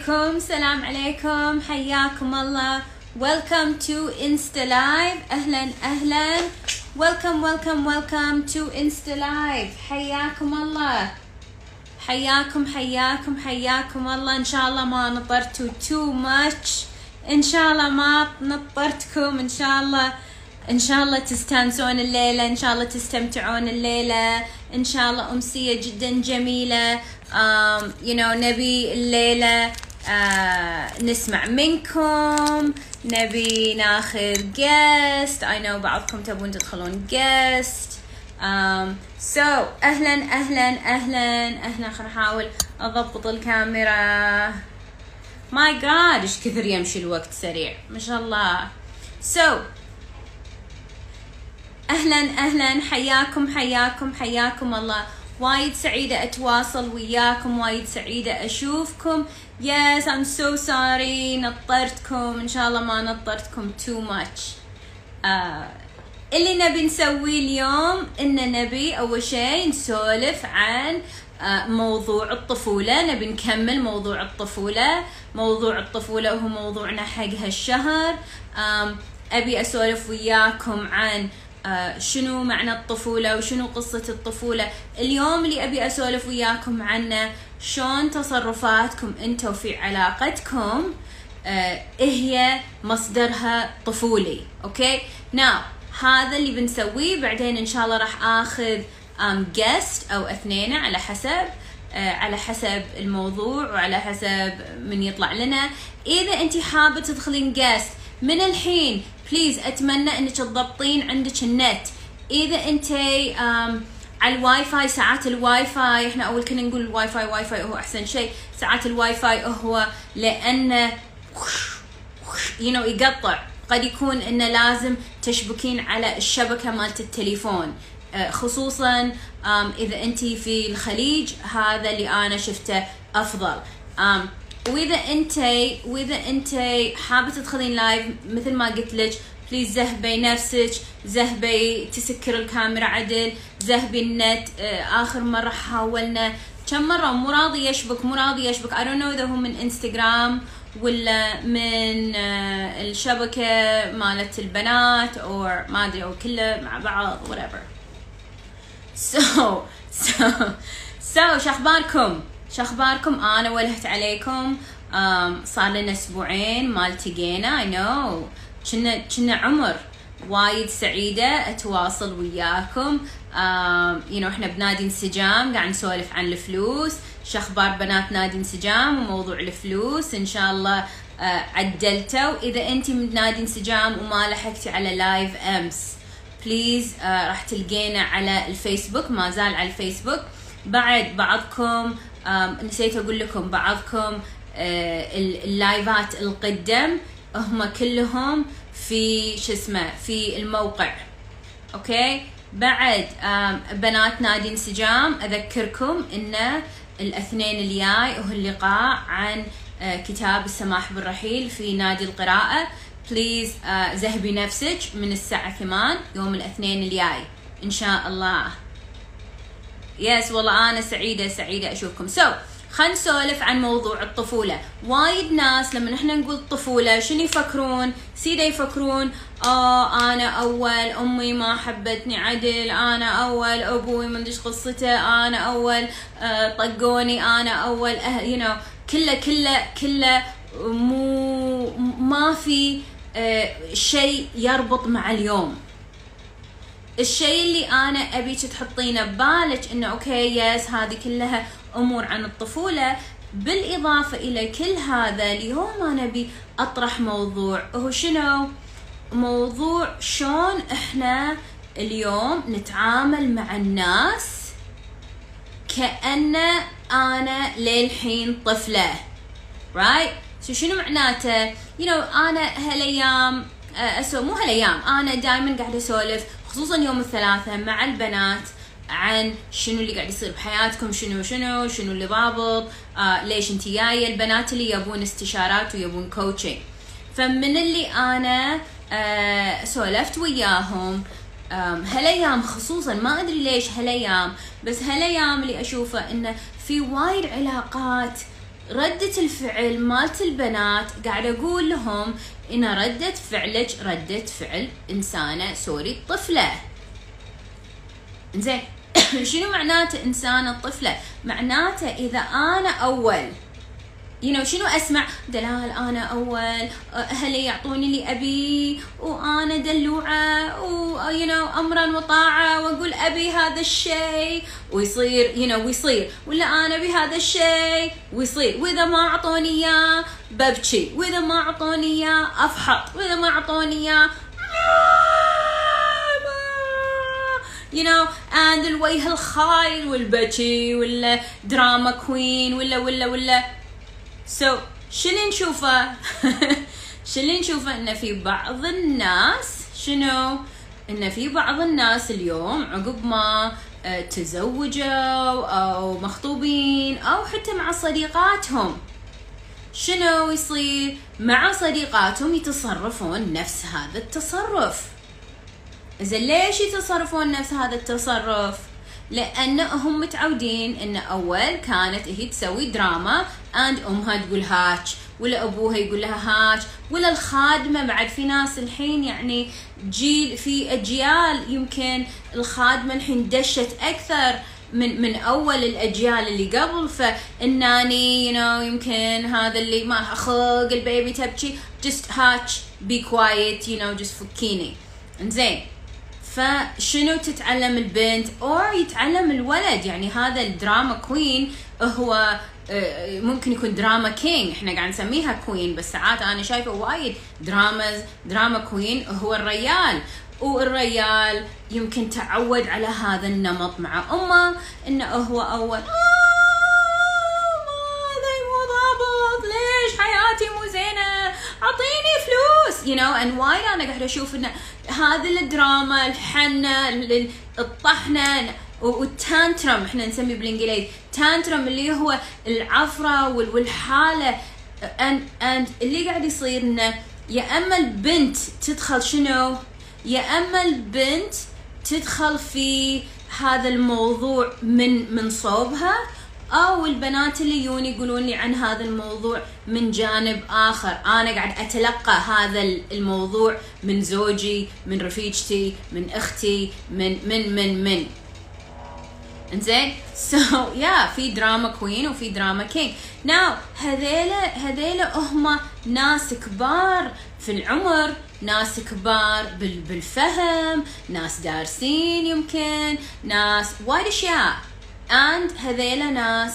عليكم سلام عليكم حياكم الله. Welcome to Insta Live. أهلا أهلا. Welcome welcome welcome to Insta Live. حياكم الله. حياكم حياكم حياكم الله. إن شاء الله ما نطرتوا too much. إن شاء الله ما نطرتكم. إن شاء الله إن شاء الله تستانسون الليلة. إن شاء الله تستمتعون الليلة. إن شاء الله أمسية جدا جميلة. Um, you know نبي الليلة. Uh, نسمع منكم نبي ناخذ guest. I know بعضكم تبون تدخلون guest. um, so أهلا أهلا أهلا. أهلا خلينا نحاول أضبط الكاميرا. ماي جاد إيش كثر يمشي الوقت سريع. ما شاء الله. So أهلا أهلا. حياكم حياكم حياكم الله. وايد سعيدة أتواصل وياكم وايد سعيدة أشوفكم. Yes I'm so sorry. نطرتكم. إن شاء الله ما نطرتكم too much. uh, اللي نبي نسويه اليوم إن نبي أول شيء نسولف عن موضوع الطفولة. نبي نكمل موضوع الطفولة. موضوع الطفولة هو موضوعنا حق هالشهر. أبي أسولف وياكم عن شنو معنى الطفولة وشنو قصة الطفولة. اليوم اللي أبي أسولف وياكم عنه شلون تصرفاتكم أنتوا في علاقتكم هي مصدرها طفولي أوكي؟ ناو هذا اللي بنسويه بعدين إن شاء الله راح آخذ um, guest أو أثنين على حسب uh, على حسب الموضوع وعلى حسب من يطلع لنا. إذا أنت حابة تدخلين guest من الحين please أتمنى أنك تضبطين عندك النت. إذا أنت um, على الواي فاي ساعات الواي فاي إحنا أول كنا نقول ال Wi-Fi Wi-Fi هو أحسن شيء. ساعات الواي فاي هو لأنه you know يقطع. قد يكون إنه لازم تشبكين على الشبكة مالت التليفون. خصوصا إذا انت في الخليج هذا اللي أنا شفته أفضل. وإذا انت وإذا انت حابة تدخلين live مثل ما قلت لك please زهبي نفسك زهبي تسكري الكاميرا عدل زهبي النت اخر مره حاولنا كم مره مو راضي يشبك مو راضي يشبك I don't know اذا هو من انستغرام ولا من الشبكه مالت البنات أو ما ادري أو كله مع بعض whatever. so so so شخباركم شخباركم أنا ولهت عليكم um, صار لنا أسبوعين ما التقينا I know كنا كنا عمر وايد سعيدة أتواصل وياكم. know إحنا بنادي انسجام قاعد نسولف عن الفلوس. شخبار بنات نادي انسجام وموضوع الفلوس؟ إن شاء الله uh, عدلته واذا أنت من نادي انسجام وما لحقتي على لايف أمس please uh, راح تلقينا على الفيسبوك. ما زال على الفيسبوك. بعد بعضكم نسيت أقول لكم بعضكم uh, ال lives القدم. هم كلهم في شو اسمه في الموقع. okay؟ بعد بنات نادي انسجام أذكركم إن الاثنين الجاي هو اللقاء عن uh, كتاب السماح بالرحيل في نادي القراءة. please uh, زهبي نفسك من الساعة ثمان يوم الاثنين الجاي. إن شاء الله. yes والله أنا سعيدة سعيدة أشوفكم. so so, خلينا نسولف عن موضوع الطفولة. وايد ناس لما إحنا نقول طفولة شنو يفكرون؟ سيدا يفكرون آه أنا أول أمي ما حبتني عدل أنا أول أبوي ما أدري قصته أنا أول آه طقوني أنا أول أه you you know. كله كله كله مو ما في آه شيء يربط مع اليوم. الشيء اللي أنا أبيك تحطينه ببالك إنه okay yes هذه كلها أمور عن الطفولة بالإضافة إلى كل هذا اليوم أنا أبي أطرح موضوع. هو شنو؟ موضوع شلون إحنا اليوم نتعامل مع الناس كأن أنا للحين طفلة. Right? so شنو معناته؟ You know, أنا هالأيام so مو هالأيام أنا دائما قاعدة أسولف خصوصا يوم الثلاثاء مع البنات. عن شنو اللي قاعد يصير بحياتكم شنو شنو شنو اللي ضابط آه ليش انت جاية؟ البنات اللي يبون استشارات ويبون coaching فمن اللي أنا آه سولفت وياهم هالأيام خصوصا ما أدري ليش هالأيام بس هالأيام اللي أشوفه انه في وايد علاقات ردة الفعل مالت البنات قاعد أقول لهم إن ردة فعلك ردة فعل إنسانة سوري طفلة. زين شنو معناته انسانة طفلة معناته إذا أنا أول you know شنو أسمع؟ دلال أنا أول أهلي يعطوني اللي أبي وأنا دلوعة و you know أمرا وطاعة وأقول أبي هذا الشيء ويصير you know ويصير. ولا أنا أبي هذا الشيء ويصير. وإذا ما أعطوني إياه ببكي. وإذا ما أعطوني إياه أفحط. وإذا ما أعطوني إياه you know and الوجه الخايل والبكي ولا دراما كوين ولا ولا ولا. So, شو اللي نشوفه؟ شو اللي نشوفه؟ إن في بعض الناس شنو؟ إن في بعض الناس اليوم عقب ما آه، تزوجوا أو مخطوبين أو حتى مع صديقاتهم. شنو يصير؟ مع صديقاتهم يتصرفون نفس هذا التصرف. زين ليش يتصرفون نفس هذا التصرف؟ لانهم متعودين إن أول كانت هي تسوي دراما and أمها تقول hush ولا أبوها يقول لها hush ولا الخادمة بعد في ناس الحين يعني جيل في أجيال يمكن الخادمة الحين دشت أكثر من من أول الأجيال اللي قبل فال nanny you you know, يمكن هذا اللي ما خلق ال baby تبكي just hush be quiet you know just فكيني. إنزين. فشنو تتعلم البنت أو يتعلم الولد؟ يعني هذا ال drama queen هو آه، ممكن يكون drama king إحنا قاعد نسميها queen بس ساعات أنا شايفة وايد drama drama queen هو الريال. والريال يمكن تعود على هذا النمط مع أمه إنه هو أول you know and وايد أنا قاعدة أشوف انه هذه الدراما الحنة الطحنة وال tantrum إحنا نسميه بالإنجليزي. tantrum اللي هو العفرة والحالة. and and اللي قاعد يصير إنه يا أما البنت تدخل شنو؟ يا أما البنت تدخل في هذا الموضوع من من صوبها أو البنات اللي يجون يقولون لي عن هذا الموضوع من جانب آخر. أنا قاعد أتلقى هذا الموضوع من زوجي من رفيجتي من أختي من من من من. إنزين؟ so يا في drama queen وفي drama king now هذيلا هذيلا هم ناس كبار في العمر ناس كبار بالفهم ناس دارسين يمكن ناس وايد أشياء. and هذيلا ناس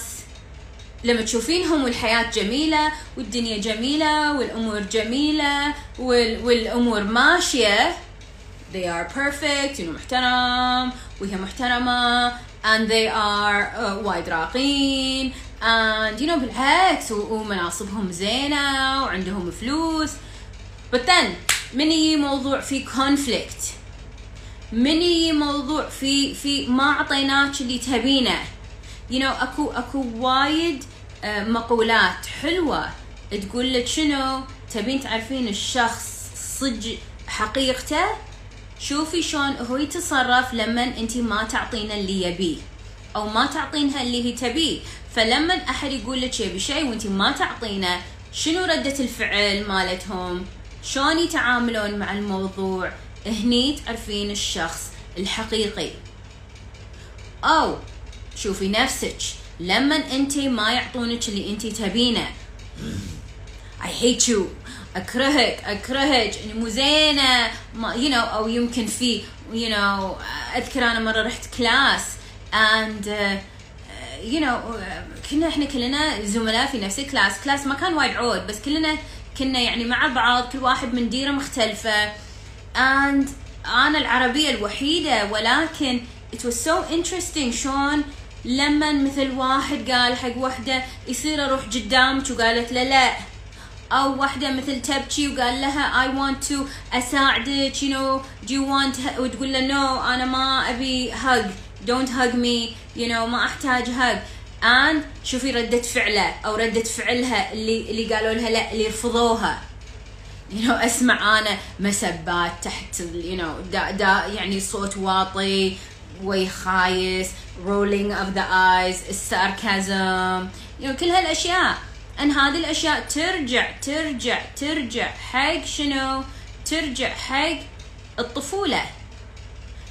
لما تشوفينهم والحياة جميلة والدنيا جميلة والأمور جميلة وال... والأمور ماشية they are perfect إنه محترم وهي محترمة and they are uh, وايد راقين and you know بالعكس ومناصبهم زينة وعندهم فلوس. But then من يجي موضوع في conflict من يجي موضوع في في ما أعطيناك اللي تبينه. You know أكو أكو وايد uh, مقولات حلوة تقول لك شنو؟ تبين تعرفين الشخص صج حقيقته؟ شوفي شلون هو يتصرف لما أنت ما تعطينه اللي يبيه أو ما تعطينها اللي هي تبيه. فلما أحد يقول لك يبي شيء وأنت ما تعطينه شنو ردة الفعل مالتهم؟ شلون يتعاملون مع الموضوع؟ هني تعرفين الشخص الحقيقي. أو شوفي نفسك. لما أنت ما يعطونك اللي أنت تبينه. I hate you. أكرهك أكرهك. يعني مو زينة. ما you know أو يمكن في you know أذكر أنا مرة رحت class. And uh, you know كنا إحنا كلنا زملاء في نفس ال class. class ما كان وايد عود بس كلنا كنا يعني مع بعض كل واحد من ديرة مختلفة. And أنا العربية الوحيدة ولكن it was so interesting. شلون لما مثل واحد قال حق وحدة يصير أروح قدامك وقالت له لا. أو واحدة مثل تبكي وقال لها I want to أساعدك you know do you want وتقول له no أنا ما أبي hug. Don't hug me you know ما أحتاج hug. And شوفي ردة فعله أو ردة فعلها اللي اللي قالوا لها لا اللي رفضوها. You know اسمع أنا مسبات تحت you know دا دا يعني صوت واطي وي خايس rolling of the eyes الساركازم you know كل هالأشياء. ان هذه الأشياء ترجع ترجع ترجع حق شنو؟ ترجع حق الطفولة.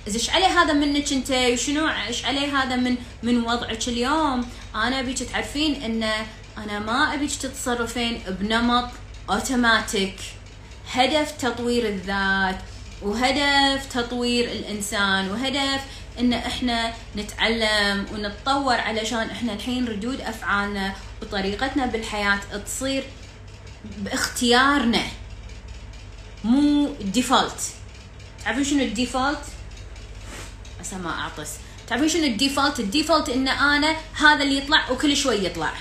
إذا إيش عليه هذا منك أنت وشنو؟ إيش عليه هذا من من وضعك اليوم؟ أنا أبيك تعرفين ان أنا ما أبيك تتصرفين بنمط اوتوماتيك هدف تطوير الذات وهدف تطوير الإنسان وهدف إن إحنا نتعلم ونتطور علشان إحنا الحين ردود أفعالنا وطريقتنا بالحياة تصير باختيارنا مو default تعرفين شنو ال default بس ما أعطس. تعرفين شنو ال default ال default إن أنا هذا اللي يطلع وكل شوي يطلع.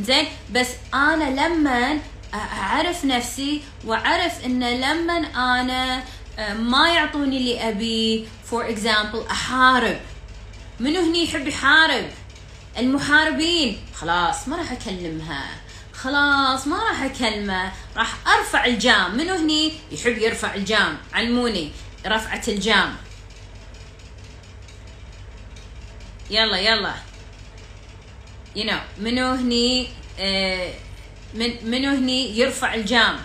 زين بس أنا لما أعرف نفسي وأعرف إن لما أنا آه، ما يعطوني اللي ابيه for example أحارب. منو هني يحب يحارب؟ المحاربين. خلاص ما راح أكلمها. خلاص ما راح أكلمه. راح أرفع الجام. منو هني يحب يرفع الجام؟ علموني. رفعة الجام. يلا يلا. You know منو هني آه من منو هني يرفع الجام؟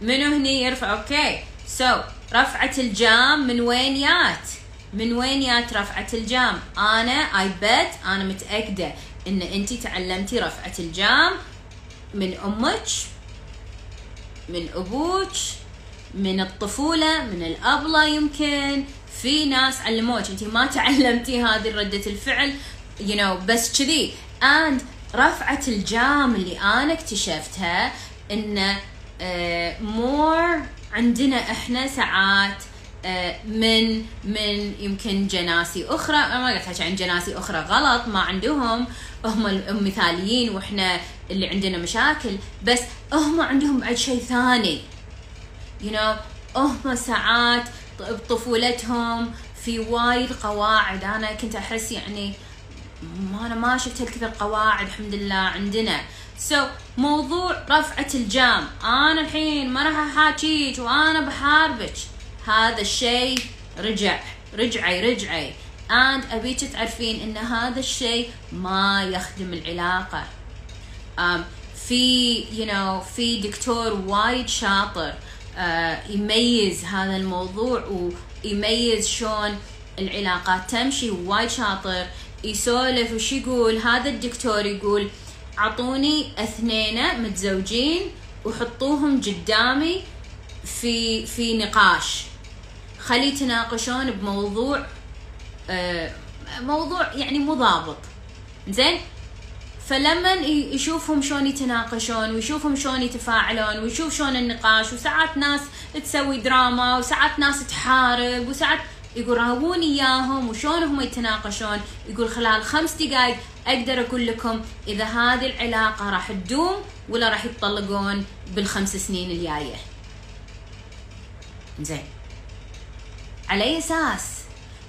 منو هني يرفع؟ okay. so, رفعة الجام من وين يات؟ من وين يات رفعة الجام؟ أنا I bet أنا متأكدة إن انت تعلمتي رفعة الجام من أمك من أبوك من الطفولة من الأبلة يمكن. في ناس علموك. انت ما تعلمتي هذه ردة الفعل you know بس كذي. And رفعة الجام اللي أنا اكتشفتها انه مور uh, عندنا إحنا ساعات uh, من من يمكن جناسي أخرى أنا ما قلت عن جناسي أخرى غلط ما عندهم هم المثاليين وإحنا اللي عندنا مشاكل بس هم عندهم بعد شيء ثاني. You know هم ساعات بطفولتهم في وايد قواعد أنا كنت أحس يعني ما أنا ما شفت هالكثر قواعد الحمد لله عندنا. so, موضوع رفعة الجام. أنا الحين ما راح أحاكيك وأنا بحاربك. هذا الشيء رجع. رجعي رجعي. And أبيك تعرفين إن هذا الشيء ما يخدم العلاقة. Um, في you know في دكتور وايد شاطر. Uh, يميز هذا الموضوع ويميز شلون العلاقات تمشي. وايد شاطر. يسولف وش يقول هذا الدكتور يقول اعطوني اثنين متزوجين وحطوهم قدامي في في نقاش. خلي يتناقشون بموضوع آه، موضوع يعني مضابط زين؟ فلما يشوفهم شلون يتناقشون ويشوفهم شلون يتفاعلون ويشوف شلون النقاش وساعات ناس تسوي دراما وساعات ناس تحارب وساعات يقول راووني إياهم وشلون هم يتناقشون. يقول خلال خمس دقائق أقدر أقول لكم إذا هذه العلاقة راح تدوم ولا راح يتطلقون بالخمس سنين الجاية. زين. على أي أساس؟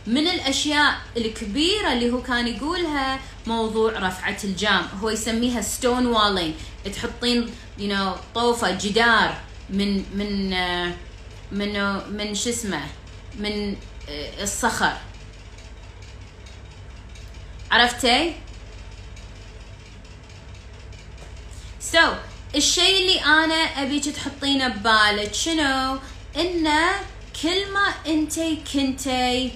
من الأشياء الكبيرة اللي هو كان يقولها موضوع رفعة الجام. هو يسميها stonewalling تحطين you know, طوفة جدار من من من من شو اسمه؟ من الصخر. عرفتي؟ so, الشيء اللي أنا أبيك تحطينه ببالك شنو؟ انه كل ما أنتي كنتي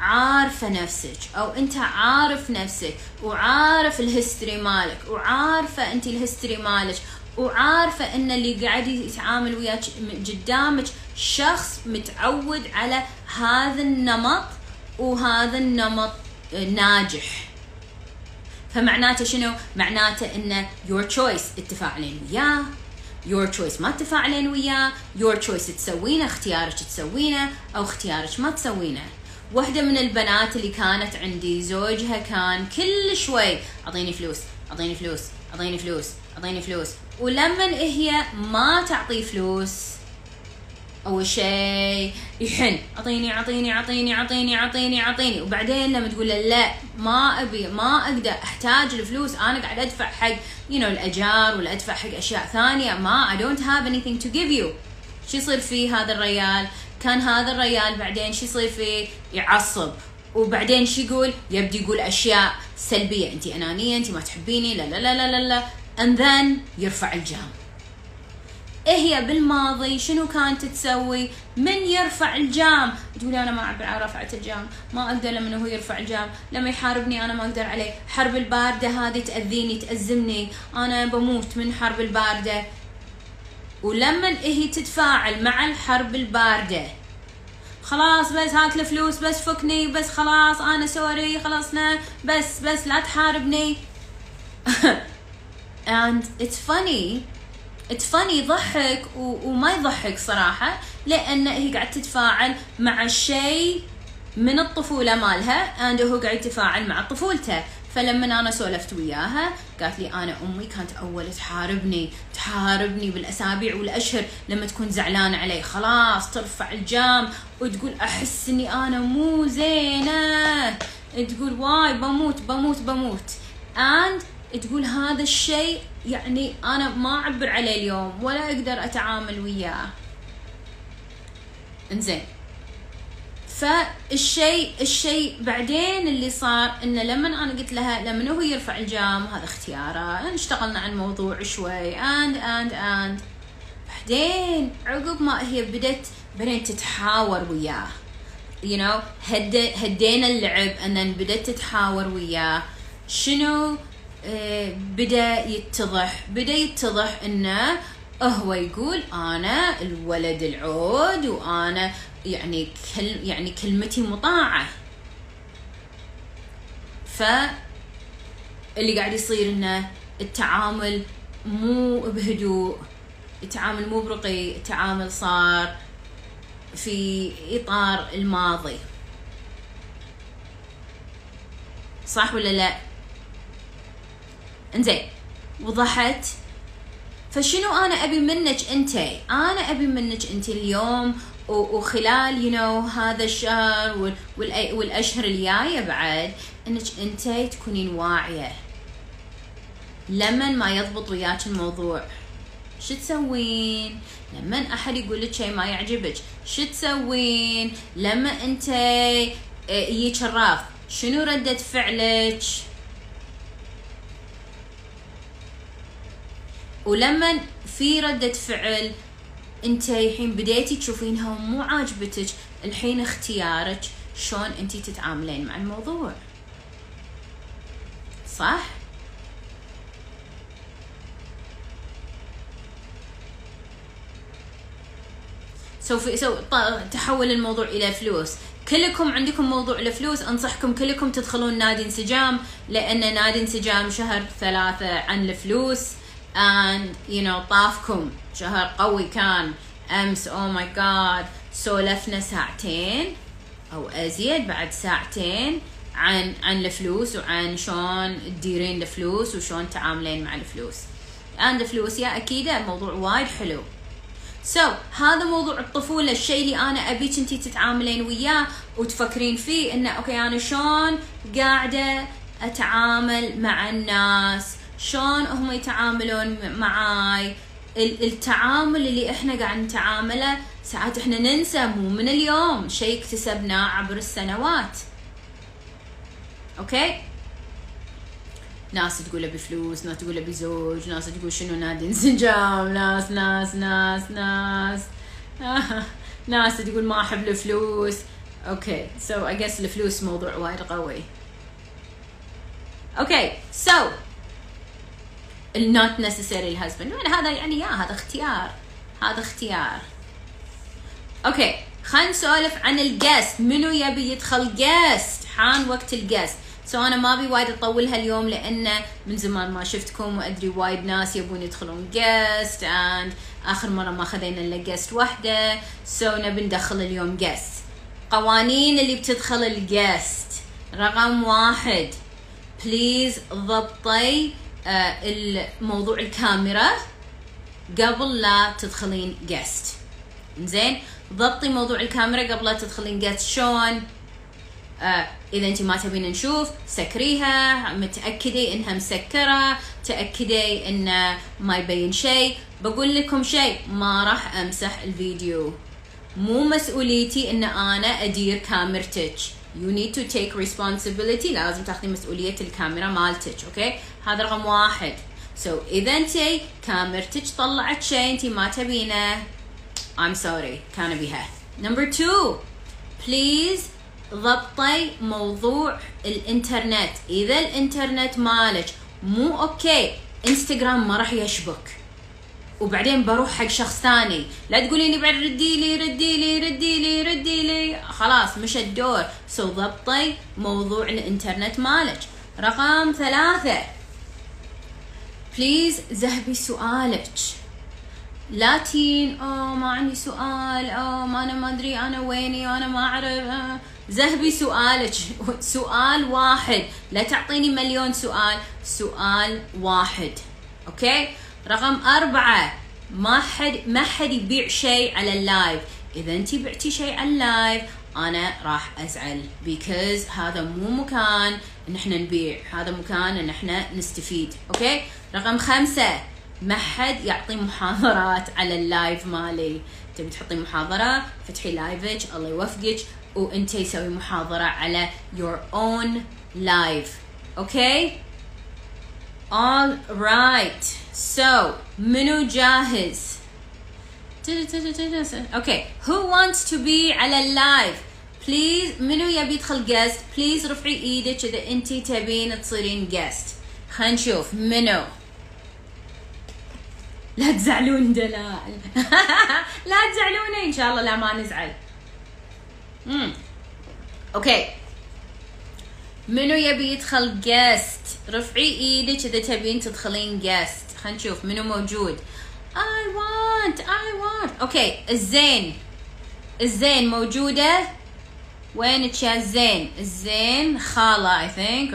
عارفة نفسك أو أنت عارف نفسك وعارف الهستوري مالك وعارفة انت الهستوري مالك وعارفة إن اللي قاعد يتعامل وياك قدامك شخص متعود على هذا النمط وهذا النمط ناجح. فمعناته شنو؟ معناته انه your choice تتفاعلين وياه your choice ما تتفاعلين وياه your choice تسوينه اختيارك تسوينه أو اختيارك ما تسوينه. واحدة من البنات اللي كانت عندي زوجها كان كل شوي أعطيني فلوس أعطيني فلوس أعطيني فلوس أعطيني فلوس. ولما هي ما تعطي فلوس أول شيء يحن. أعطيني أعطيني أعطيني أعطيني أعطيني أعطيني. وبعدين لما تقول له لا ما أبي ما أقدر أحتاج الفلوس أنا قاعد أدفع حق يو you know الأجار ولا أدفع حق أشياء ثانية. ما I don't have anything to give you. شو يصير فيه هذا الريال؟ كان هذا الريال بعدين شو يصير فيه يعصب. وبعدين شو يقول؟ يبدي يقول أشياء سلبية. انت أنانية انت ما تحبيني لا لا لا لا, لا. and then يرفع الجام إيه هي بالماضي شنو كانت تسوي؟ من يرفع الجام؟ تقولي أنا ما اعبر عن رفعة الجام. ما أقدر لما هو يرفع الجام. لما يحاربني أنا ما أقدر عليه. حرب الباردة هذه تأذيني تأزمني. أنا بموت من حرب الباردة. ولما هي تتفاعل مع الحرب الباردة. خلاص بس هات الفلوس بس فكني بس خلاص أنا سوري خلصنا. بس بس لا تحاربني. And it's funny funny يضحك وما يضحك صراحة لأن هي قاعد تتفاعل مع شيء من الطفولة مالها and هو قاعد يتفاعل مع طفولته. فلما أنا سولفت وياها قالت لي أنا أمي كانت أول تحاربني تحاربني بالأسابيع والأشهر. لما تكون زعلانة علي خلاص ترفع الجام وتقول أحس إني أنا مو زينة. تقول واي بموت بموت بموت. And تقول هذا الشيء يعني أنا ما أعبر عليه اليوم ولا أقدر أتعامل وياه. إنزين. فالشيء الشيء بعدين اللي صار إنه لما أنا قلت لها لما هو يرفع الجام هذا اختياره. اشتغلنا عن الموضوع شوي. and and and بعدين عقب ما هي بدت بعدين تتحاور وياه. You know هد هدينا اللعب إن بدت تتحاور وياه. شنو بدأ يتضح بدأ يتضح إنه هو يقول أنا الولد العود وأنا يعني كل يعني كلمتي مطاعة. ف اللي قاعد يصير إنه التعامل مو بهدوء التعامل مو برقي التعامل صار في إطار الماضي. صح ولا لا؟ إنزين وضحت. فشنو أنا أبي منك أنت؟ أنا أبي منك أنت اليوم وخلال يو you know هذا الشهر والأشهر الجاية بعد إنك أنت تكونين واعية. لما ما يضبط وياك الموضوع. شو تسوين؟ لما أحد يقول لك شيء ما يعجبك. شو تسوين؟ لما أنت آه، يجيك الرفض. شنو ردة فعلك؟ ولما في ردة فعل انت الحين بديتي تشوفينها ومو عاجبتك. الحين اختيارك شلون انت تتعاملين مع الموضوع. صح؟ سوف سو تحول الموضوع إلى فلوس. كلكم عندكم موضوع الفلوس أنصحكم كلكم تدخلون نادي انسجام لأن نادي انسجام شهر ثلاثة عن الفلوس. And you know طافكم شهر قوي كان. أمس أو ماي جاد سولفنا ساعتين أو أزيد بعد ساعتين عن عن الفلوس وعن شلون تديرين الفلوس وشلون تعاملين مع الفلوس. And الفلوس يا أكيد موضوع وايد حلو. so, هذا موضوع الطفولة الشيء اللي أنا أبيك أنتي تتعاملين وياه وتفكرين فيه إنه okay أنا شلون قاعدة أتعامل مع الناس. شلون هم يتعاملون معاي؟ التعامل اللي إحنا قاعد نتعامله ساعات إحنا ننسى مو من اليوم. شيء اكتسبناه عبر السنوات. okay؟ ناس تقول ابي فلوس ناس تقول ابي زوج ناس تقول شنو نادي انسجام ناس ناس ناس ناس. ناس تقول ما أحب الفلوس. okay so اي الفلوس موضوع وايد قوي. okay so not necessary ال husband يعني هذا يعني يا هذا اختيار. هذا اختيار. okay خلينا نسولف عن ال guest منو يبي يدخل guest حان وقت ال guest so أنا ما أبي وايد أطولها اليوم لأن من زمان ما شفتكم وأدري وايد ناس يبون يدخلون guest and آخر مرة ما خذينا إلا جست واحدة. سو so نبي ندخل اليوم guest قوانين اللي بتدخل ال guest رقم واحد. please ضبطي آه، الموضوع الكاميرا قبل لا تدخلين guest زين؟ ضبطي موضوع الكاميرا قبل لا تدخلين guest شلون آه إذا انت ما تبين نشوف سكريها متاكدي إنها مسكرة تاكدي انه ما يبين شيء. بقول لكم شيء ما راح أمسح الفيديو. مو مسؤوليتي إن أنا أدير كاميرتك. You need to take responsibility. لازم تاخذي مسؤولية الكاميرا مالتك أوكي هذا رقم واحد. So إذا أنت كاميرتك طلعت شيء أنت ما تبينه I'm sorry كان بها. Number two please ضبطي موضوع الإنترنت. إذا الإنترنت مالك مو okay انستغرام ما راح يشبك. وبعدين بروح حق شخص ثاني. لا تقولي لي بعد ردي لي ردي لي ردي لي ردي لي. خلاص مش الدور. so ضبطي موضوع الانترنت مالك. رقم ثلاثة. please ذهبي سؤالك. لا تين. أوه ما عندي سؤال. أوه ما أنا ما أدري أنا ويني وأنا ما أعرف. ذهبي سؤالك. سؤال واحد. لا تعطيني مليون سؤال. سؤال واحد. okay؟ رقم أربعة. ما حد ما حد يبيع شيء على ال live. إذا أنت بعتي شيء على ال live أنا راح أزعل. Because هذا مو مكان إن إحنا نبيع. هذا مكان إن إحنا نستفيد. okay؟ رقم خمسة. ما حد يعطي محاضرات على ال live مالي. تبي تحطي محاضرة؟ فتحي live ك الله يوفقك. وأنت يسوي محاضرة على your own live okay؟ All right. So منو جاهز okay who wants to be على ال live please منو يبي يدخل guest please رفعي إيدك اذا انت تبين تصيرين guest خلينا نشوف منو لا تزعلون دلال لا تزعلوني ان شاء الله لا ما نزعل okay منو يبي يدخل guest رفعي إيدك اذا تبين تدخلين guest خلينا نشوف منو موجود I want I want. okay الزين الزين موجودة وينك يا الزين الزين خالة I think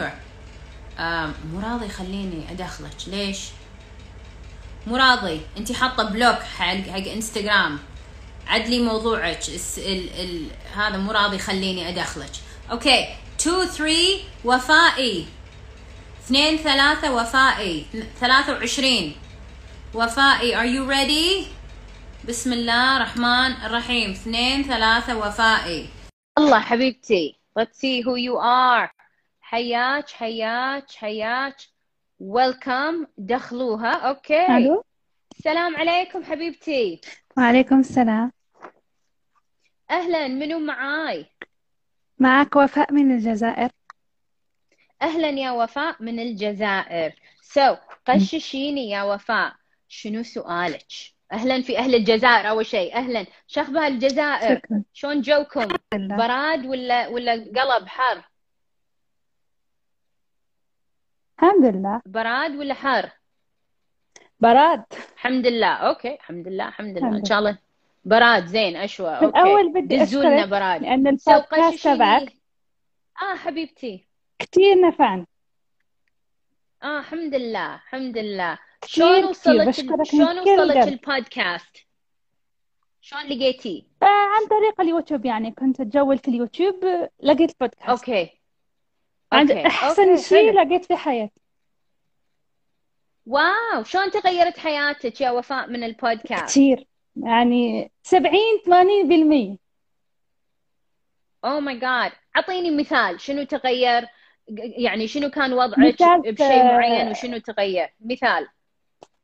آه مو راضي يخليني أدخلك. ليش؟ مو راضي انت حاطة block حق حق انستغرام عدلي موضوعك. ال ال هذا مو راضي يخليني أدخلك. okay 2 3 وفائي. اثنين ثلاثة وفائي. ثلاثة وعشرين. وفائي. Are you ready? بسم الله الرحمن الرحيم. اثنين ثلاثة وفائي. الله حبيبتي. Let's see who you are. حياك حياك حياك. welcome دخلوها. okay ألو السلام عليكم حبيبتي. وعليكم السلام. أهلا. منو معاي؟ معك وفاء من الجزائر. أهلا يا وفاء من الجزائر. so, قششيني يا وفاء. شنو سؤالك؟ أهلا في أهل الجزائر أول شيء. أهلا. شخبار الجزائر شلون جوكم؟ براد ولا ولا قلب حر؟ الحمد لله. براد ولا حر؟ براد. الحمد لله. okay الحمد لله الحمد لله. إن شاء الله براد زين أشوى. okay. الأول بدي أشكرك براد. so البودكاست تبعك. آه حبيبتي. كتير نفعني آه الحمد لله الحمد لله. شلون من شلون قلب. البودكاست؟ شلون لقيتيه آه عن طريق اليوتيوب يعني كنت أتجول في اليوتيوب لقيت البودكاست okay. عند okay أحسن أوكي شيء حلو. لقيت في حياتي. wow شلون تغيرت حياتك يا وفاء من البودكاست؟ كتير. يعني سبعين ثمانين بالمية. oh my God أعطيني مثال شنو تغير؟ يعني شنو كان وضعك مثال بشيء معين وشنو تغير؟ مثال.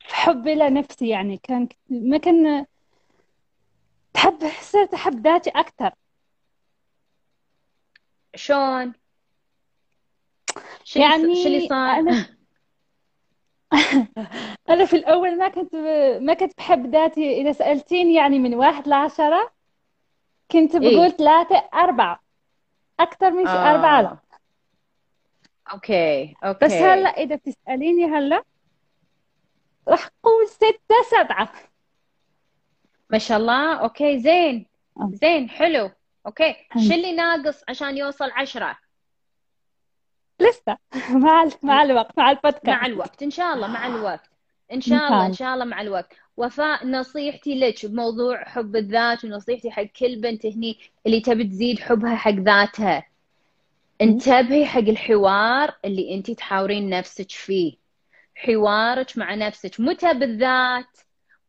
حبي لنفسي يعني كان ما كان تحب صرت أحب ذاتي أكثر. شلون؟ شنو شنو اللي يعني صار؟ أنا أنا في الأول ما كنت ما كنت بحب ذاتي. إذا سألتيني يعني من واحد لعشرة كنت بقول إيه ثلاثة أربعة. أكثر من شيء أربعة. لا آه okay بس هلا okay إذا بتسأليني هلا راح أقول ستة سبعة. ما شاء الله. okay زين. آه، زين حلو. أوكي شو اللي ناقص عشان يوصل عشرة؟ لسه. مع مع الوقت مع مع البودكاست الوقت. إن شاء الله مع الوقت. إن إن شاء الله إن شاء الله مع الوقت. وفاء نصيحتي لك بموضوع حب الذات ونصيحتي حق كل بنت هني اللي تبي تزيد حبها حق ذاتها. انتبهي حق الحوار اللي انت تحاورين نفسك فيه. حوارك مع نفسك متى بالذات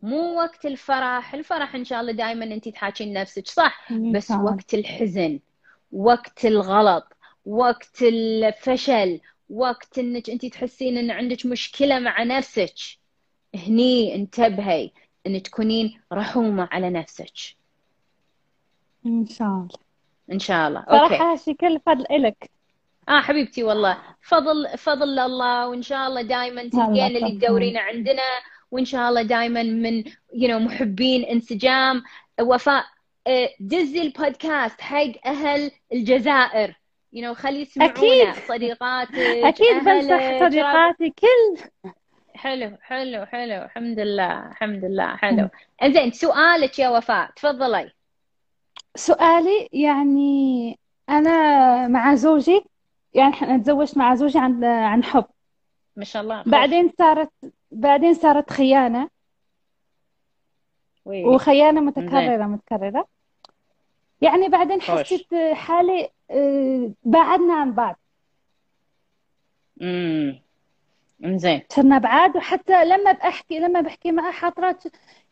مو وقت الفرح. الفرح إن شاء الله دائما انت تحاكين نفسك صح؟ بس وقت الحزن وقت الغلط وقت الفشل وقت إنك انت تحسين إن عندك مشكلة مع نفسك. هني انتبهي ان تكونين رحومة على نفسك. إن شاء الله. إن شاء الله. أوكي. صراحة شي كل فضل إلك. آه حبيبتي والله. فضل فضل الله وإن شاء الله دائما تلقين اللي. تدورينه عندنا وإن شاء الله دائما من you know محبين انسجام وفاء. آه، دزي البودكاست حق أهل الجزائر. You know خلي يسمعونه أكيد. صديقاتك أكيد بنصح صديقاتي كل. حلو حلو حلو. الحمد لله الحمد لله. حلو. زين سؤالك يا وفاء. تفضلي. سؤالي يعني أنا مع زوجي يعني إحنا تزوجت مع زوجي عن عن حب. ما شاء الله خوش. بعدين صارت بعدين صارت خيانة. وي. وخيانة متكررة متكررة. يعني بعدين خوش. حسيت حالي آه، بعدنا عن بعض. امم زين. صرنا بعاد وحتى لما بحكي لما بحكي معه حضرات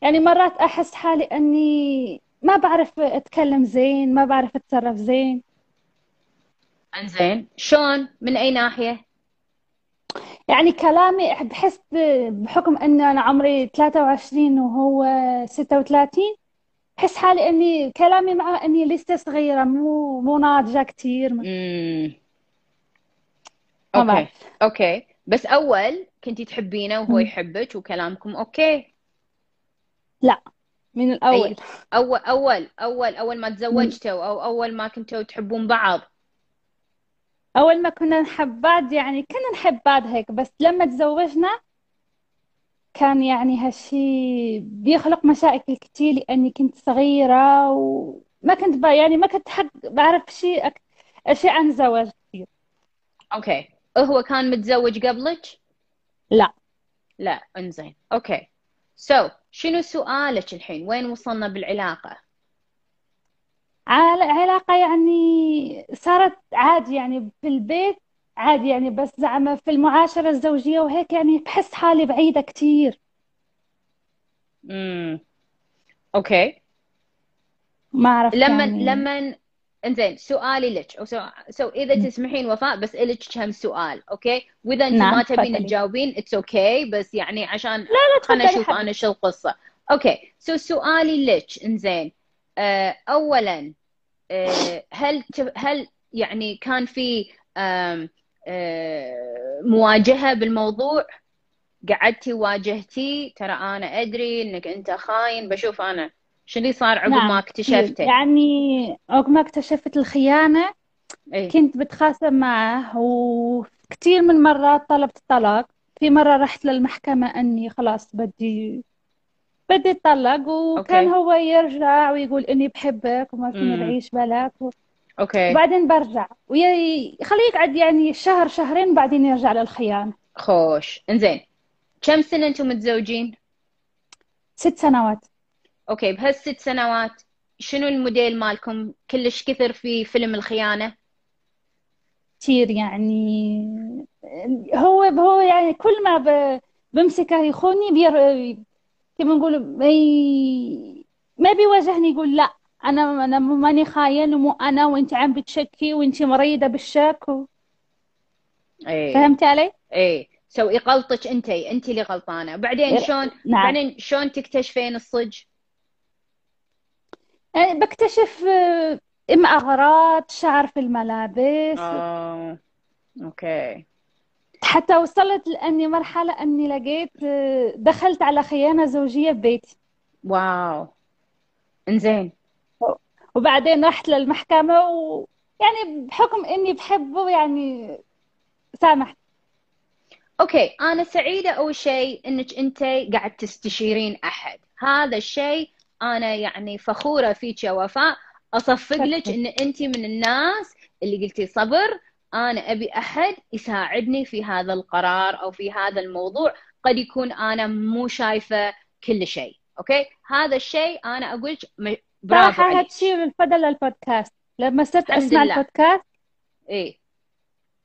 يعني مرات أحس حالي أني ما بعرف أتكلم زين ما بعرف أتصرف زين. انزين شلون؟ من أي ناحية؟ يعني كلامي بحس بحكم أن أنا عمري 23 وهو 36 بحس حالي أني كلامي معه أني لسه صغيرة مو مو ناضجة كتير. امم okay. okay. بس أول كنتي تحبينه وهو. يحبك وكلامكم okay؟ لا. من الأول. اي اول اول أول اول ما تزوجتوا أو أول ما كنتوا تحبون بعض. أول ما كنا نحب بعض يعني كنا نحب بعض هيك بس لما تزوجنا كان يعني هالشي بيخلق مشاكل كتير لأني كنت صغيرة وما كنت بقى يعني ما كنت حق بعرف شيء أك... أشياء عن الزواج كتير. okay. هو كان متزوج قبلك؟ لا. لا. إنزين. okay. so, شنو سؤالك الحين؟ وين وصلنا بالعلاقة؟ علاقة يعني صارت عادي يعني في البيت عادي يعني بس زعما في المعاشرة الزوجية وهيك يعني بحس حالي بعيدة كتير. امم okay. ما أعرف لما يعني. لما انزين سؤالي لك. so... so إذا. تسمحين وفاء بس إلك كم سؤال okay؟ وإذا انت نعم ما تبين تجاوبين it's okay بس يعني عشان لا لا خلنا نشوف أنا شو القصة. okay so سؤالي لك انزين. آه اولا آه هل. هل يعني كان في آه مواجهة بالموضوع؟ قعدتي واجهتي؟ ترى أنا أدري إنك أنت خاين بشوف أنا. شو اللي صار عقب ما نعم. كتير اكتشفته؟ يعني عقب ما اكتشفت الخيانة إيه كنت بتخاصم معه وكثير من مرات طلبت الطلاق. في مرة رحت للمحكمة أني خلاص بدي بدي اتطلق وكان okay. هو يرجع ويقول إني بحبك وما فيني بعيش بلاك و- okay. وبعدين برجع. ويخليه يقعد يعني شهر شهرين وبعدين يرجع للخيانة. خوش. إنزين كم سنة أنتم متزوجين؟ ست سنوات. okay بهالست سنوات شنو الموديل مالكم؟ كلش كثر في فيلم الخيانة؟ كثير يعني هو هو يعني كل ما ب- بمسكه يخوني بير كما نقول ما ي- ما بيواجهني يقول لا أنا أنا ماني خاين ومو أنا وأنت عم بتشكي وأنت مريضة بالشك و... إيه. فهمتي علي؟ إيه. so يقلطك أنتي أنتي اللي غلطانة. بعدين شلون نعم. بعدين شلون تكتشفين الصج؟ يعني بكتشف آه، إما أغراض شعر في الملابس. آه Okay. حتى وصلت لأني مرحلة أني لقيت آه، دخلت على خيانة زوجية ببيتي واو. إنزين. وبعدين رحت للمحكمة ويعني بحكم إني بحبه يعني سامحت. Okay أنا سعيدة أول شيء إنك أنت قاعد تستشيرين أحد. هذا الشيء أنا يعني فخورة فيك يا وفاء. أصفق لك إن أنت من الناس اللي قلتي صبر. أنا أبي أحد يساعدني في هذا القرار أو في هذا الموضوع. قد يكون أنا مو شايفة كل شيء. Okay؟ هذا الشيء أنا أقول برافو صراحة عليك. هالشيء الفضل للبودكاست لما صرت أسمع لله. البودكاست إيه.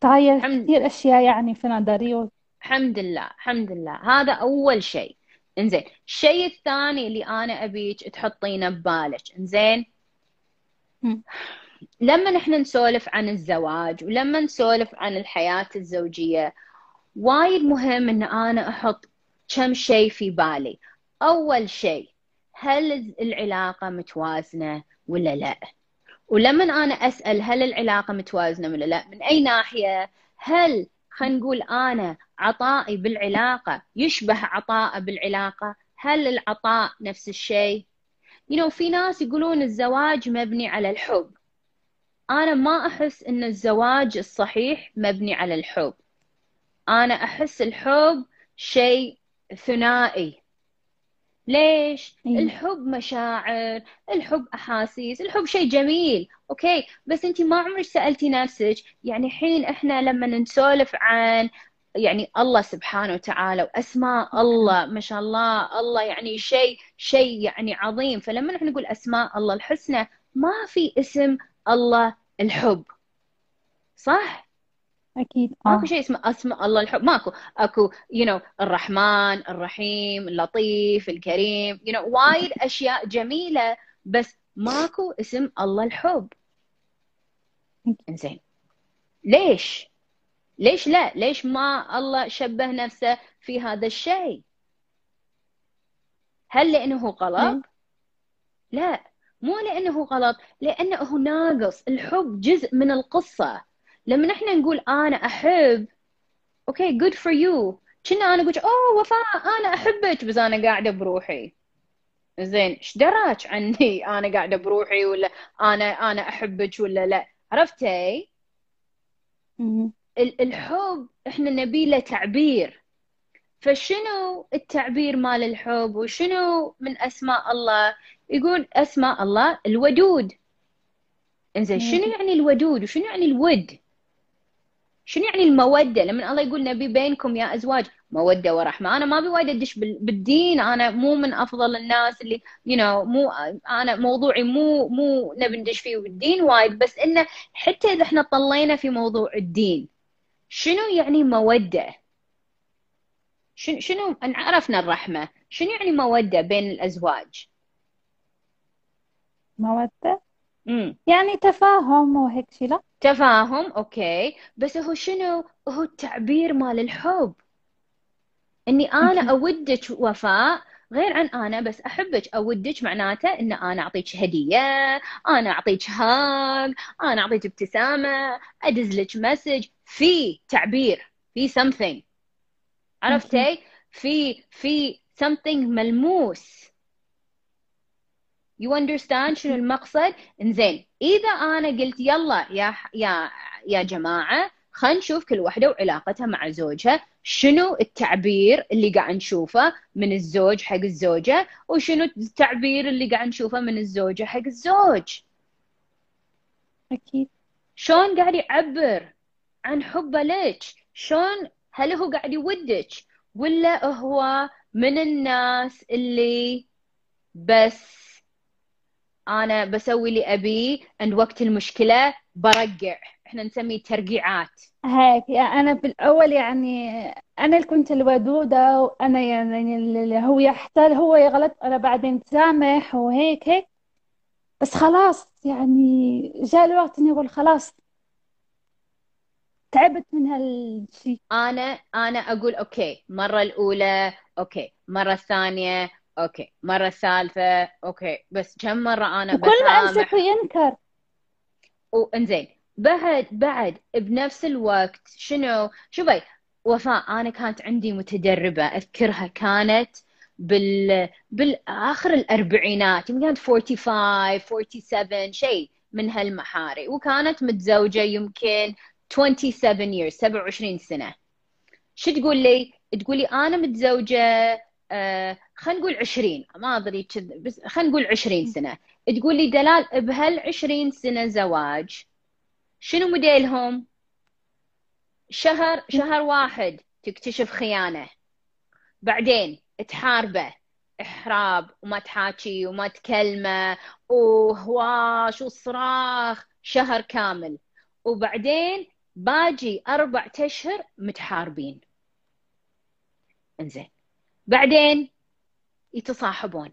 تغير الحمد كثير أشياء يعني في نظري. الحمد لله. الحمد لله. هذا أول شيء. إنزين. الشيء الثاني اللي أنا أبيك تحطينه ببالك. إنزين. لما نحن نسولف عن الزواج ولما نسولف عن الحياة الزوجية وايد مهم إن أنا أحط كم شيء في بالي. أول شيء هل العلاقة متوازنة ولا لا؟ ولما أنا أسأل هل العلاقة متوازنة ولا لا من أي ناحية؟ هل خلينا نقول أنا عطائي بالعلاقة. يشبه عطاء بالعلاقة. هل العطاء نفس الشيء؟ You know, في ناس يقولون الزواج مبني على الحب. أنا ما أحس إن الزواج الصحيح مبني على الحب. أنا أحس الحب شيء ثنائي. ليش؟ إيه. الحب مشاعر، الحب أحاسيس، الحب شيء جميل، أوكي، بس أنت ما عمرك سألتي نفسك، يعني حين إحنا لما نسولف عن يعني الله سبحانه وتعالى وأسماء الله ما شاء الله الله يعني شيء شيء يعني عظيم، فلما نحن نقول أسماء الله الحسنى ما في اسم الله الحب صح؟ ماكو آه. شيء اسمه أسماء الله الحب. ماكو. أكو you you know, الرحمن الرحيم اللطيف الكريم. you you know, وايد أشياء جميلة بس ماكو اسم الله الحب. زين ليش؟ ليش لا؟ ليش ما الله شبه نفسه في هذا الشيء؟ هل لأنه غلط؟ إيه. لا. مو لأنه غلط لأنه ناقص. الحب جزء من القصة. لما نحن نقول أنا أحب okay good for you كنا أنا قلت أوه وفاء أنا أحبك. بس أنا قاعدة بروحي. زين إيش دراك عني؟ أنا قاعدة بروحي ولا أنا أنا أحبك ولا لا؟ عرفتي؟ الحب إحنا نبي له تعبير. فشنو التعبير مال الحب؟ وشنو من أسماء الله؟ يقول أسماء الله الودود. إنزين شنو. يعني الودود؟ وشنو يعني الود؟ شنو يعني المودة؟ لما الله يقول نبي بينكم يا أزواج مودة ورحمة. أنا ما أبي وايد بال- بالدين. أنا مو من أفضل الناس اللي you know مو أنا موضوعي مو مو نبي ندش فيه بالدين وايد. بس إنه حتى إذا إحنا طلينا في موضوع الدين شنو يعني مودة؟ شنو؟ شنو عرفنا الرحمة. شنو يعني مودة بين الأزواج؟ مودة؟ امم يعني تفاهم وهيك شي لا؟ تفاهم okay. بس هو شنو؟ هو التعبير مال الحب. إني أنا أودك وفاء غير عن أنا بس أحبك. أودك معناته إن أنا أعطيك هدية أنا أعطيك هاج أنا أعطيك ابتسامة أدز لك message. في تعبير في something. عرفتي؟ في في something ملموس. You understand شنو المقصد؟ إنزين إذا أنا قلت يلا يا يا يا جماعة خلينا نشوف كل واحدة وعلاقتها مع زوجها شنو التعبير اللي قاعد نشوفه من الزوج حق الزوجة وشنو التعبير اللي قاعد نشوفه من الزوجة حق الزوج. أكيد. شلون قاعد يعبر عن حبه لك؟ شلون هل هو قاعد يودك؟ ولا هو من الناس اللي بس أنا بسوي اللي ابيه عند وقت المشكلة برقع إحنا نسميه ترقيعات هيك يعني أنا بالأول يعني أنا اللي كنت الودودة وأنا يعني اللي هو يحتال هو يغلط أنا بعدين سامح وهيك هيك. بس خلاص يعني جاء الوقت إني أقول خلاص. تعبت من هالشي. أنا أنا أقول okay المره الأولى okay المره الثانية okay. المره الثالثه okay. بس كم مرة أنا وكل ما أمسك وينكر. وانزين بعد بعد بنفس الوقت شنو؟ شوفي وفاء أنا كانت عندي متدربة. أذكرها كانت بال بالآخر الأربعينات. يمكن كانت 45 47 شيء من هالمحاري. وكانت متزوجة يمكن 27 years 27 سنة. شو تقول لي؟ تقولي أنا متزوجة آه خلينا نقول 20 ما أدري بس خلينا نقول 20 سنة. تقول لي دلال بهال 20 سنة زواج شنو موديلهم؟ شهر شهر واحد تكتشف خيانة بعدين تحاربه إحراب وما تحاكي وما تكلمه وهواش وصراخ شهر كامل. وبعدين باجي أربع أشهر متحاربين. انزين. بعدين يتصاحبون.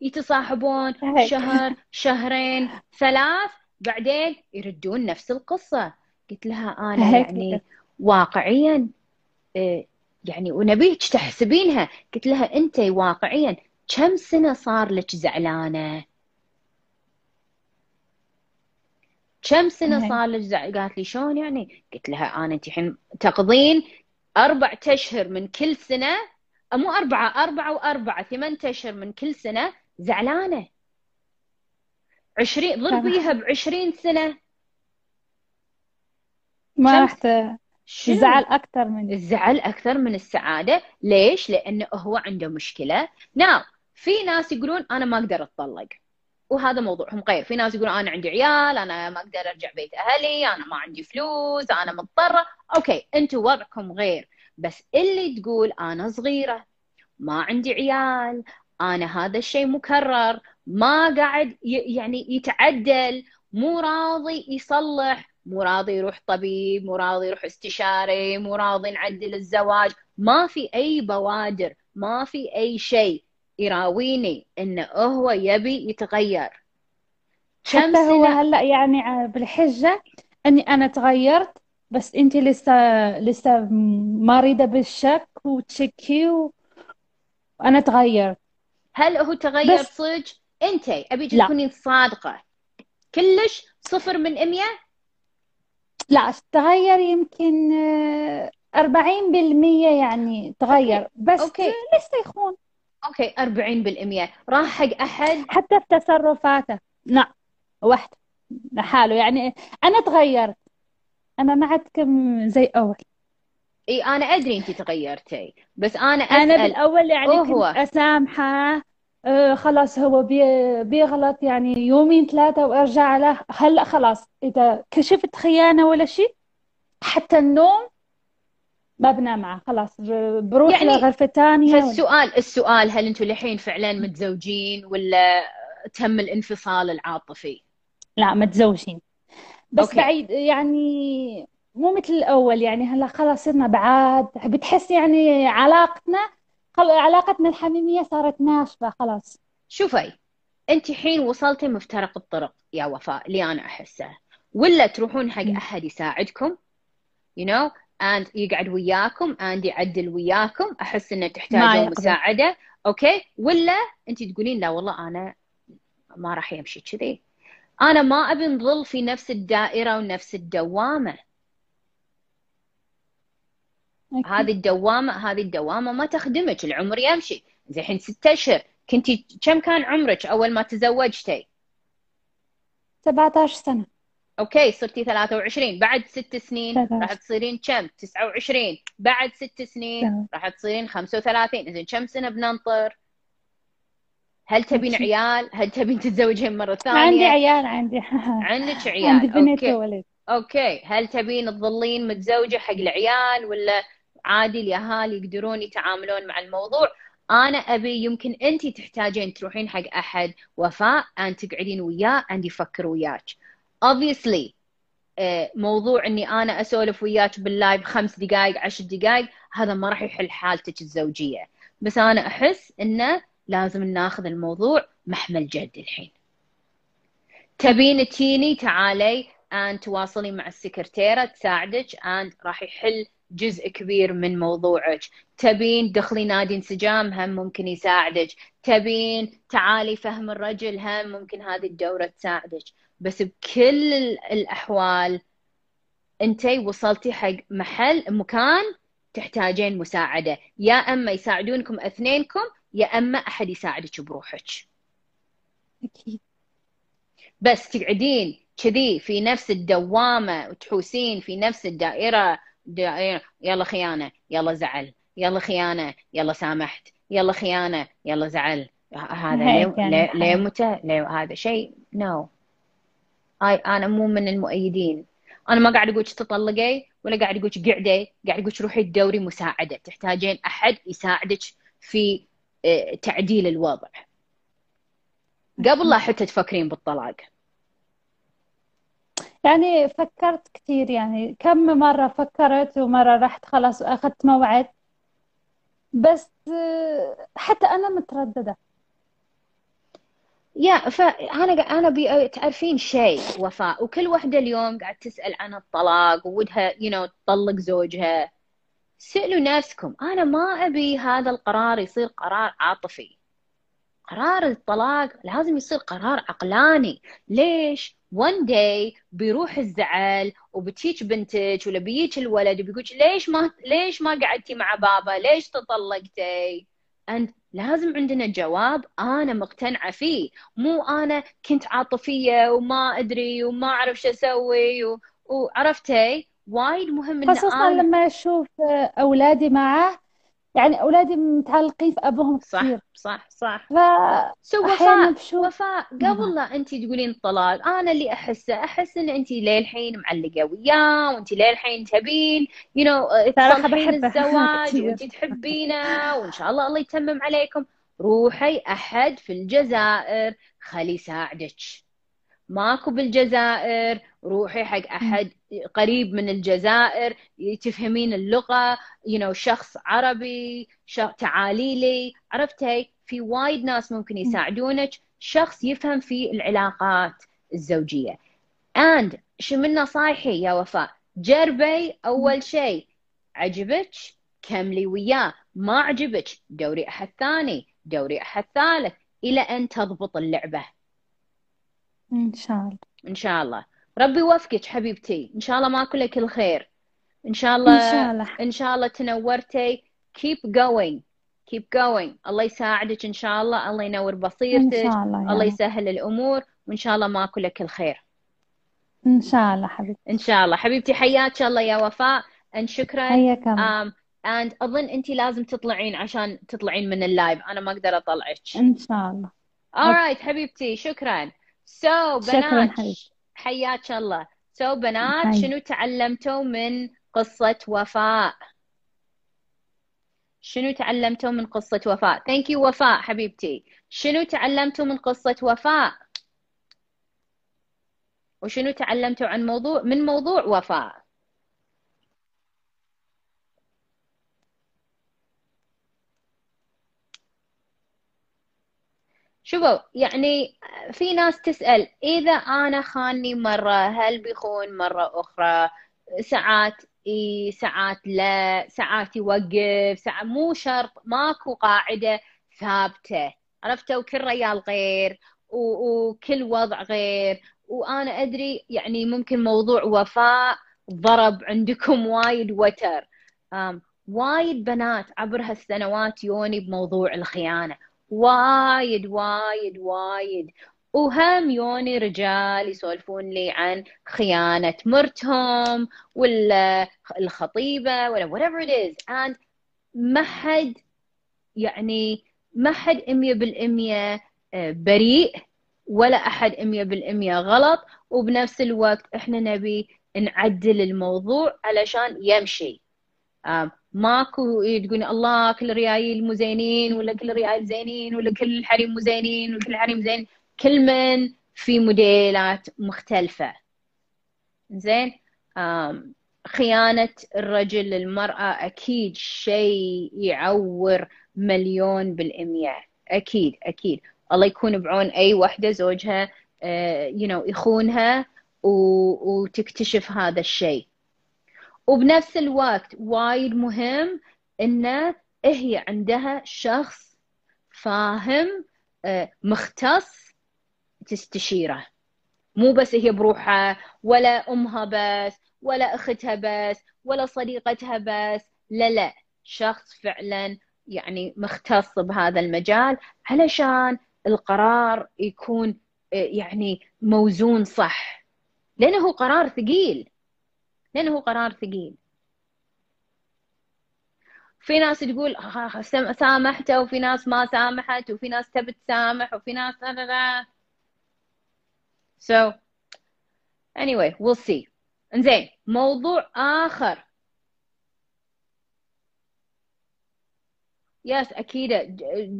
يتصاحبون شهر شهرين ثلاث بعدين يردون نفس القصة. قلت لها أنا. يعني واقعيا آه، يعني ونبيك تحسبينها. قلت لها أنت واقعيا كم سنة صار لك زعلانة؟ كم سنة. صار لك زعلانة قالت لي شلون يعني؟ قلت لها أنا أنت الحين تقضين أربع أشهر من كل سنة مو أربعة أربعة وأربعة ثمان أشهر من كل سنة. زعلانة. عشرين ضربيها بعشرين سنة. ما راح؟ تزعل أكثر من الزعل أكثر من السعادة. ليش؟ لأنه هو عنده مشكلة. ناو في ناس يقولون أنا ما أقدر أتطلق. وهذا موضوعهم غير. في ناس يقولون أنا عندي عيال أنا ما أقدر أرجع بيت أهلي أنا ما عندي فلوس أنا مضطرة. أوكي أنتوا وضعكم غير. بس اللي تقول أنا صغيرة ما عندي عيال أنا هذا الشيء مكرر ما قاعد يعني يتعدل مو راضي يصلح مو راضي يروح طبيب مو راضي يروح استشاري مو راضي نعدل الزواج ما في أي بوادر ما في أي شيء يراويني إنه هو يبي يتغير. كم حتى هو سنة؟ هلأ يعني بالحجة إني أنا تغيرت بس انت لسه لسه مريضة بالشك وتشكي و- وأنا تغيرت هل هو تغير بس صدق؟ انت أبيك تكونين صادقة. كلش صفر من أمية لا تغير يمكن آه، أربعين بالمية يعني تغير. بس أوكي. آه، لسه يخون. Okay 40% راح حق أحد؟ حتى في تصرفاته. لا وحده لحاله. يعني أنا تغيرت. أنا ما عادكم زي أول. إي أنا أدري انت تغيرتي بس أنا أنا أسأل. بالأول يعني كنت هو أسامحه آه خلاص هو بي بيغلط يعني يومين ثلاثة وأرجع له. هلأ خلاص إذا كشفت خيانة ولا شيء حتى النوم ما بنام معه خلاص بروح يعني لغرفة تانية ولا فالسؤال السؤال هل أنتم الحين فعلا متزوجين ولا تم الانفصال العاطفي؟ لا متزوجين. بس أوكي. بعيد يعني مو مثل الأول يعني هلا خلاص صرنا بعاد. بتحس يعني علاقتنا. علاقتنا الحميمية صارت ناشفة خلاص. شوفي أنت حين وصلتي مفترق الطرق يا وفاء اللي أنا أحسه. ولا تروحون حق. أحد يساعدكم you know and يقعد وياكم and يعدل وياكم. أحس إنه تحتاجون يقدر. مساعدة أوكي؟ ولا أنت تقولين لا والله أنا ما راح يمشي كذي. أنا ما أبي نظل في نفس الدائرة ونفس الدوامة. هذه أكيد الدوامة هذه الدوامة ما تخدمك العمر يمشي. زي الحين ستة أشهر. كنتي كم كان عمرك أول ما تزوجتي؟ 17 سنة. Okay صرتي 23 بعد ست سنين راح 23 تصيرين كم؟ 29 بعد ست سنين راح تصيرين 35 اذا كم سنة بننطر؟ هل تبين عيال؟ هل تبين تتزوجين مرة عندي ثانية؟ عيال عندي. عندك عندي عيال بنت okay. وولد. Okay. هل تبين تظلين متزوجة حق العيال ولا عادي الأهالي يقدرون يتعاملون مع الموضوع؟ أنا أبي يمكن أنت تحتاجين تروحين حق أحد وفاء ان تقعدين وياه ان يفكر وياك. Obviously آه، موضوع إني أنا أسولف وياك باللايف خمس دقائق عشر دقائق هذا ما راح يحل حالتك الزوجية. بس أنا أحس إنه لازم ناخذ الموضوع محمل جد الحين. تبين تجيني تعالي and تواصلي مع السكرتيرة تساعدك and راح يحل جزء كبير من موضوعك. تبين دخلي نادي انسجام؟ هم ممكن يساعدك. تبين تعالي فهم الرجل؟ هم ممكن هذه الدورة تساعدك. بس بكل ال- الأحوال انتي وصلتي حق محل مكان تحتاجين مساعدة. يا أما يساعدونكم اثنينكم يا أما أحد يساعدك بروحك. أكيد. بس تقعدين كذي في نفس الدوامة وتحوسين في نفس الدائرة دائرة يلا خيانة يلا زعل يلا خيانة يلا سامحت يلا خيانة يلا زعل. هذا ليه متى؟ ليه هذا شيء؟ نو هاي أنا مو من المؤيدين. أنا ما قاعد أقولك تطلقي ولا قاعد أقولك قعدي قاعد أقولك روحي تدوري مساعدة. تحتاجين أحد يساعدك في تعديل الوضع. قبل لا حتى تفكرين بالطلاق. يعني فكرت كثير يعني كم مرة فكرت ومرة رحت خلاص وأخذت موعد. بس حتى أنا مترددة. يا فانا قا- أنا ابي تعرفين شيء وفاء؟ وكل وحدة اليوم قاعد تسأل عن الطلاق وودها يو you know تطلق زوجها. سألوا نفسكم أنا ما أبي هذا القرار يصير قرار عاطفي. قرار الطلاق لازم يصير قرار عقلاني. ليش؟ one day بيروح الزعل وبتجيك بنتك ولا بيجيك الولد وبيقولك ليش ما ليش ما قعدتي مع بابا؟ ليش تطلقتي؟ and لازم عندنا جواب أنا مقتنعة فيه. مو أنا كنت عاطفية وما أدري وما أعرف شو أسوي و... وعرفتي؟ وايد مهم إن خصوصا أنا لما أشوف أولادي معه يعني أولادي متعلقين في أبوهم صح كثير. صح صح. فأحيانا سو وفاء بشوف وفاء قبل لا انت تقولين الطلاق أنا اللي أحسه أحس إن انت للحين معلقة وياه وانت للحين تبين you know تصلحين الزواج وانت تحبينه وإن شاء الله الله يتمم عليكم. روحي أحد في الجزائر خلي يساعدك ماكو بالجزائر روحي حق. أحد قريب من الجزائر تفهمين اللغة you know شخص عربي شخ... تعالي لي عرفتي؟ في وايد ناس ممكن مم. يساعدونك شخص يفهم في العلاقات الزوجية. And شو من نصايحي يا وفاء؟ جربي. أول شيء عجبك؟ كملي وياه. ما عجبك؟ دوري أحد ثاني دوري أحد ثالث إلى أن تضبط اللعبة. إن شاء الله ان شاء الله ربي يوفقك حبيبتي ان شاء الله ماكو لك الخير ان شاء إن الله شاء الله ان شاء الله تنورتي keep going keep going الله يساعدك ان شاء الله الله ينور بصيرتك شاء الله الله يسهل الأمور وان شاء الله ماكو لك الخير إن شاء الله حبيبتي ان شاء الله حبيبتي حياك الله يا وفاء ان شكرا حياك um, and اظن انت لازم تطلعين عشان تطلعين من اللايف أنا ما أقدر اطلعك إن شاء الله alright حبيبتي شكرا so شكرا بنات حياك الله. So بنات حي شنو تعلمتوا من قصة وفاء؟ شنو تعلمتوا من قصة وفاء؟ Thank you وفاء حبيبتي. شنو تعلمتوا من قصة وفاء؟ وشنو تعلمتوا عن موضوع من موضوع وفاء؟ شوفوا يعني في ناس تسأل إذا أنا خاني مرة هل بيخون مرة أخرى؟ ساعات إي ساعات لا ساعات يوقف ساعات مو شرط ماكو قاعدة ثابتة. عرفتوا؟ كل ريال غير وكل وضع غير. وأنا أدري يعني ممكن موضوع وفاء ضرب عندكم وايد وتر وايد بنات عبر هالسنوات يوني بموضوع الخيانة. وايد وايد وايد. وهم يوني رجال يسولفون لي عن خيانة مرتهم ولا الخطيبة ولا whatever it is. And ما حد يعني ما حد 100% بريء ولا أحد 100% غلط. وبنفس الوقت إحنا نبي نعدل الموضوع علشان يمشي. ماكو تقولين الله كل الريايل مو زينين ولا كل الريايل زينين ولا كل الحريم مو زينين ولا كل الحريم زين. كل من في موديلات مختلفة. زين؟ خيانة الرجل للمرأة أكيد شيء يعور مليون بالمية. أكيد أكيد. الله يكون بعون أي وحدة زوجها آه، you know يخونها و- وتكتشف هذا الشيء. وبنفس الوقت وايد مهم انه هي عندها شخص فاهم آه، مختص تستشيره. مو بس هي بروحها ولا أمها بس ولا أختها بس ولا صديقتها بس. لا لا شخص فعلا يعني مختص بهذا المجال علشان القرار يكون آه، يعني موزون صح. لأنه قرار ثقيل. لأنه قرار ثقيل. في ناس تقول آه، سام- سامحته وفي ناس ما سامحت وفي ناس تبي تسامح وفي ناس لا لا so anyway we'll see. إنزين موضوع آخر. يس أكيد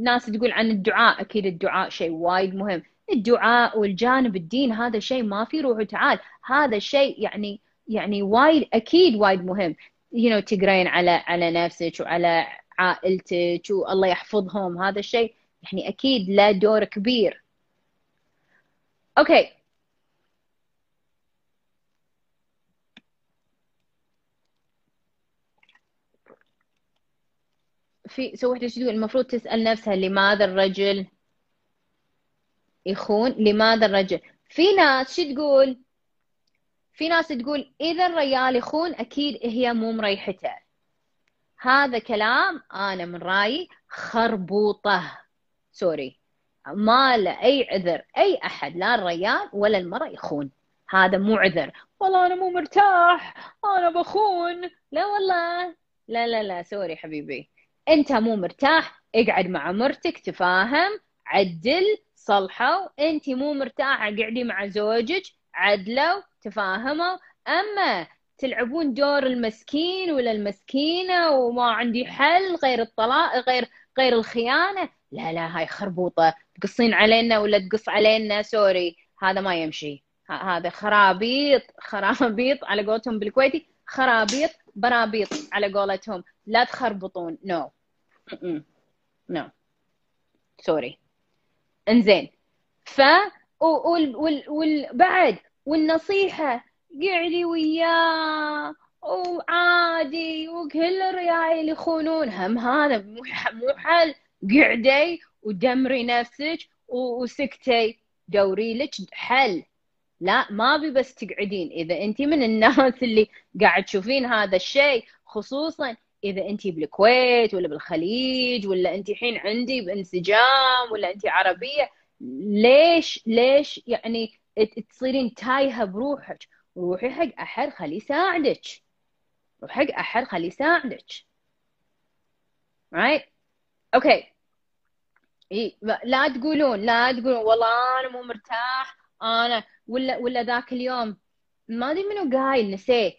ناس تقول عن الدعاء. أكيد الدعاء شيء وايد مهم. الدعاء والجانب الدين هذا شيء ما في روح وتعال. هذا شيء يعني يعني وايد أكيد وايد مهم. You know تقرين على على نفسك وعلى عائلتك والله يحفظهم. هذا الشيء يعني أكيد له دور كبير. Okay في so وحدة تقول؟ المفروض تسأل نفسها لماذا الرجل؟ يخون لماذا الرجل؟ في ناس شو تقول؟ في ناس تقول إذا الرجال يخون أكيد هي مو مريحته. هذا كلام أنا من رأيي خربوطة. sorry ما له أي عذر أي أحد لا الرجال ولا المرأة يخون. هذا مو عذر. والله أنا مو مرتاح أنا بخون. لا والله. لا لا لا sorry حبيبي. أنت مو مرتاح اقعد مع مرتك تفاهم عدل صلحوا أنت مو مرتاحة قعدي مع زوجك عدلوا تفاهموا. أما تلعبون دور المسكين ولا المسكينة وما عندي حل غير الطلاق غير غير الخيانة لا لا هاي خربوطة. تقصين علينا ولا تقص علينا؟ Sorry هذا ما يمشي. هذا خرابيط خرابيط على قولتهم بالكويتي خرابيط برابيط على قولتهم. لا تخربطون no no sorry. انزين. ف وال... وال... وال... بعد والنصيحة قعدي وياه وعادي وكل الريايل يخونون. هم هذا مو حل. قعدي ودمري نفسك وسكتي. دوري لك حل. لا ما بي بس تقعدين. إذا انت من الناس اللي قاعد تشوفين هذا الشيء خصوصا إذا انت بالكويت ولا بالخليج ولا انت الحين عندي بانسجام ولا انت عربية ليش ليش يعني تصيرين تايهة بروحك؟ روحي حق أحد خليه يساعدك. روحي حق أحد خليه يساعدك. Right? إيه لا تقولون لا تقولون والله أنا مو مرتاح أنا ولا ولا ذاك اليوم. ما أدري منو قايل نسيت.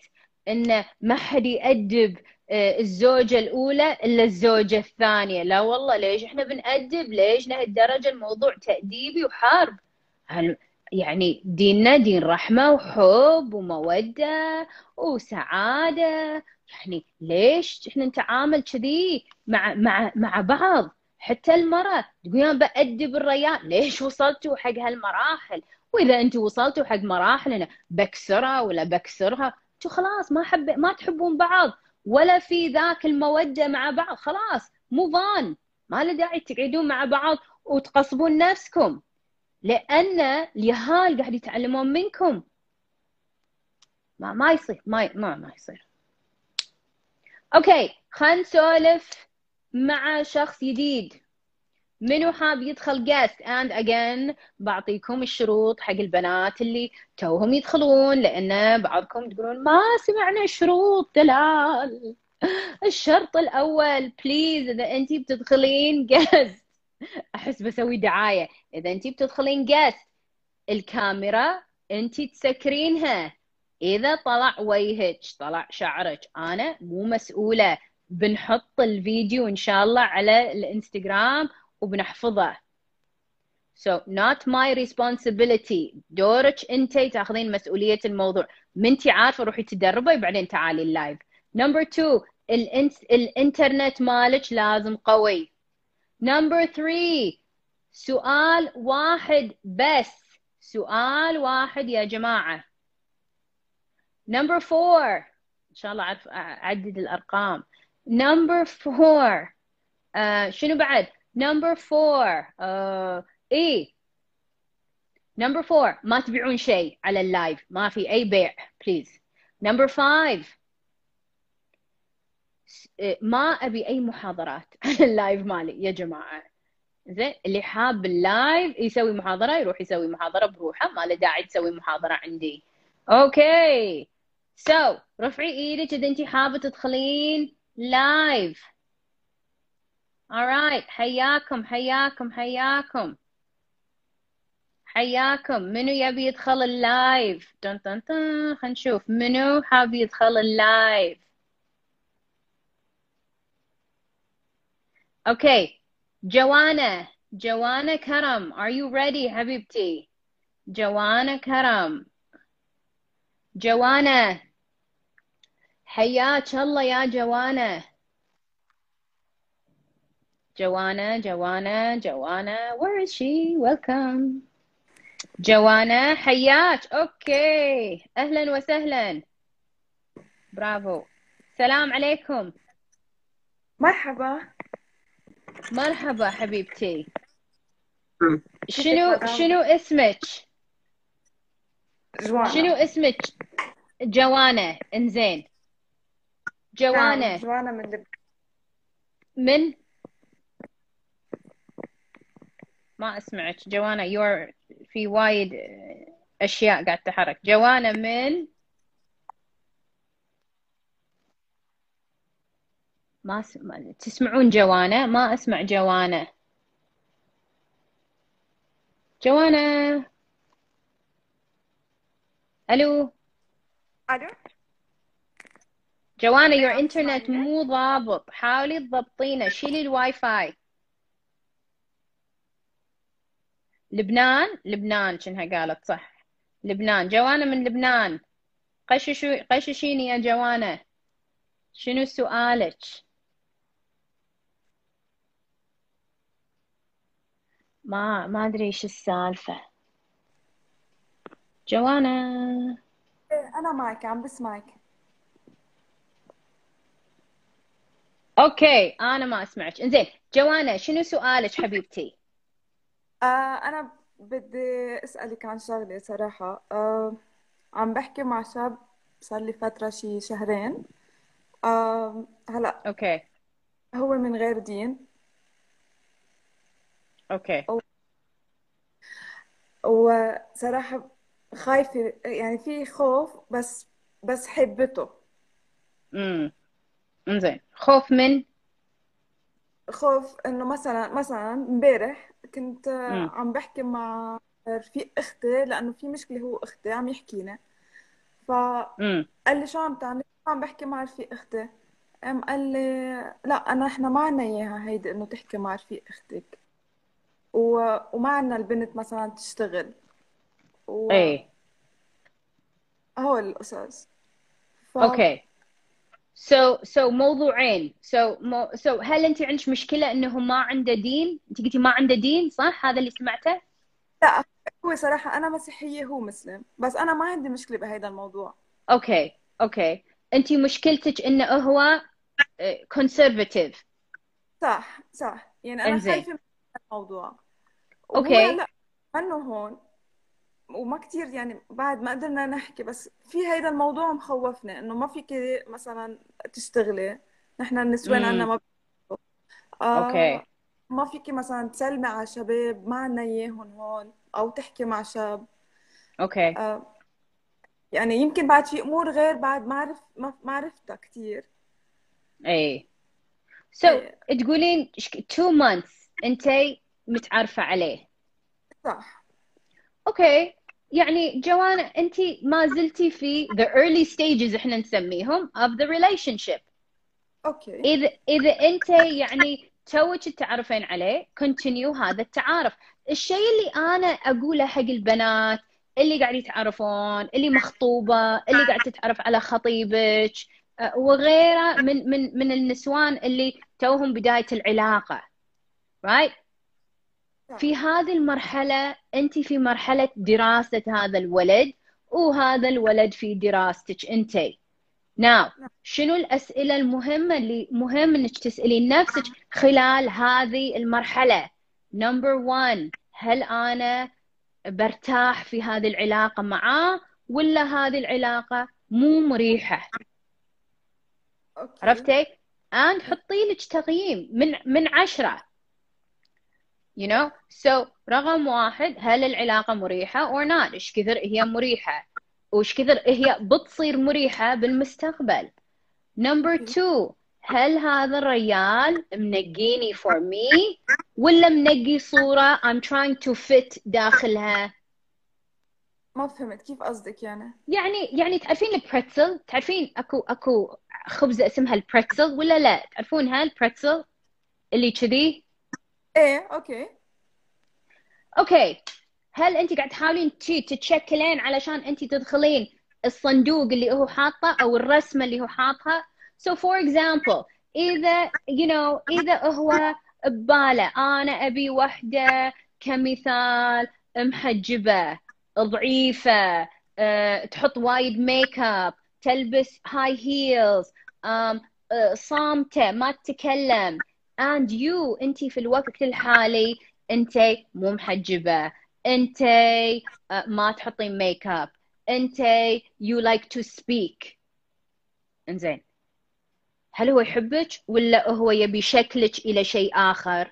انه ما حد يأدب الزوجة الأولى إلا الزوجة الثانية. لا والله ليش إحنا بنأدب؟ ليش لهالدرجة الموضوع تأديبي وحرب؟ يعني ديننا دين رحمة وحب ومودة وسعادة؟ يعني ليش إحنا نتعامل كذي مع مع مع بعض؟ حتى المرأة تقول أنا بأدب الرجال ليش وصلتوا حق هالمراحل؟ وإذا أنتوا وصلتوا حق مراحل أنا بكسرها ولا بكسرها أنتوا خلاص ما حب ما تحبون بعض. ولا في ذاك المودة مع بعض. خلاص مو فان ما له داعي تقعدون مع بعض وتقصبون نفسكم. لأن اليهال قاعد يتعلمون منكم. ما ما يصير ما ما ما يصير. أوكي خلينا نسولف مع شخص جديد. منو حاب يدخل guest? And again بعطيكم الشروط حق البنات اللي توهم يدخلون لأن بعضكم تقولون ما سمعنا الشروط دلال. الشرط الأول بليز إذا انت بتدخلين guest. أحس بسوي دعاية. إذا انت بتدخلين جست الكاميرا انت تسكرينها. إذا طلع وجهك طلع شعرك. أنا مو مسؤولة. بنحط الفيديو إن شاء الله على الإنستغرام وبنحفظه. So not my responsibility. دورك انت تاخذين مسؤولية الموضوع. منتي عارفة روحي تدربي بعدين تعالي ال live number 2 الانت... الانترنت مالك لازم قوي. number 3 سؤال واحد بس. سؤال واحد يا جماعة. number 4 إن شاء الله أعرف أعدد الأرقام. number 4 uh, شنو بعد؟ number 4 uh, إيه? number 4 ما تبيعون شيء على ال live. ما في أي بيع please number 5 ما أبي أي محاضرات على ال live مالي. يا جماعة. زين اللي حاب ال live يسوي محاضرة يروح يسوي محاضرة بروحه. ما له داعي تسوي محاضرة عندي. okay so so, رفعي إيدك إذا انت حابة تدخلين live alright حياكم حياكم حياكم. حياكم. منو يبي يدخل ال live؟ تن تن تن خلينا نشوف. منو حاب يدخل ال live؟ Okay, Joanna, Joanna Karam, are you ready, حبيبتي? Joanna Karam. Joanna. حياك الله يا جوانا. Joanna, Joanna, Joanna, where is she? Welcome. جوانا حياك أوكي أهلا وسهلا برافو سلام عليكم مرحبا. مرحبا حبيبتي. شنو؟ شنو اسمك؟ جوانا. شنو اسمك؟ جوانا. انزين. جوانا نعم، جوانا. من لبنان من؟ ما أسمعك. جوانا يور في وايد أشياء قاعد تحرك. جوانا من ما اسمع تسمعون جوانا؟ ما أسمع جوانا. جوانا. ألو. ألو. جوانا your internet؟ مو ضابط. حاولي تضبطينه. شيلي الواي فاي. لبنان لبنان شنها قالت صح. لبنان. جوانا من لبنان. قششو قششيني يا جوانا. شنو سؤالك؟ ما ما أدري إيش السالفة. جوانا. أنا معك عم بسمعك okay أنا ما أسمعك. إنزين جوانا شنو سؤالك حبيبتي؟ آه أنا بدي أسألك عن شغلة صراحة. آه عم بحكي مع شاب صار لي فترة شي شهرين. آه هلا okay. هو من غير دين. أوكي. وصراحه خايفة يعني في خوف بس بس حبته. امم انزين. خوف من؟ خوف إنه مثلا مثلا امبارح كنت مم. عم بحكي مع رفيق أختي لأنه في مشكلة هو أختي عم يحكينا. فقال لي شو عم تعمل؟ عم بحكي مع رفيق أختي؟ قام قال لي لا أنا إحنا ما عنا إياها هيدي إنه تحكي مع رفيق أختك. و... وما عنا البنت مثلا تشتغل. و... اي هو القصص. ف... أوكي. سو سو موضوعين سو مو سو هل أنت عندك مشكلة إنه ما عنده دين؟ أنت قلتي ما عنده دين صح؟ هذا اللي سمعته؟ لا هو صراحة أنا مسيحية هو مسلم بس أنا ما عندي مشكلة بهذا الموضوع okay okay أنت مشكلتك إنه هو conservative صح صح يعني أنا إنزين. خايفة من الموضوع وهو okay. لا منه هون وما كتير يعني بعد ما قدرنا نحكي بس في هيدا الموضوع مخوفني إنه ما فيك مثلا تشتغلي نحن النسوان. عنا ما. آه okay. ما فيك مثلا تسلمي على شباب ما عنا إياهم هون أو تحكي مع شاب. okay. آه يعني يمكن بعد في أمور غير بعد ما عرف ما عرفتها كتير. إي. so إيه. تقولين two months انت متعرفة عليه. صح. okay. يعني جوانا انت ما زلتي في the early stages إحنا نسميهم of the relationship. okay. اذا اذا انت يعني توك تتعرفين عليه continue هذا التعارف. الشيء اللي أنا أقوله حق البنات اللي قاعد يتعرفون اللي مخطوبة اللي قاعد تتعرف على خطيبك أه، وغيره من من من النسوان اللي توهم بداية العلاقة. Right في هذه المرحلة أنت في مرحلة دراسة هذا الولد وهذا الولد في دراستك أنت. ناو شنو الأسئلة المهمة اللي مهم أنك تسألين نفسك خلال هذه المرحلة؟ نمبر 1 هل أنا برتاح في هذه العلاقة معاه ولا هذه العلاقة مو مريحة؟ عرفتي؟ and حطي لك تقييم من من عشرة. You know? So رقم واحد هل العلاقة مريحة or not إيش كثر هي مريحة؟ وش كثر هي بتصير مريحة بالمستقبل؟ Number two هل هذا الريال منقي for me ولا منقي صورة I'm trying to fit داخلها؟ ما فهمت كيف قصدك يعني؟ يعني يعني تعرفين ال pretzel؟ تعرفين أكو أكو خبزة اسمها ال pretzel ولا لا؟ تعرفونها ال pretzel اللي كذي؟ إيه okay. okay. هل أنت قاعد تحاولين تتشكلين علشان أنت تدخلين الصندوق اللي هو حاطه أو الرسمة اللي هو حاطها؟ So for example إذا you know إذا هو ببالة أنا أبي وحدة كمثال محجبة ضعيفة آه، تحط وايد ميك اب تلبس high heels صامتة ما تتكلم. And you انت في الوقت الحالي انت مو محجبة. انت آه، ما تحطين ميك اب انت you like to speak. انزين. هل هو يحبك ولا هو يبي شكلك إلى شيء آخر؟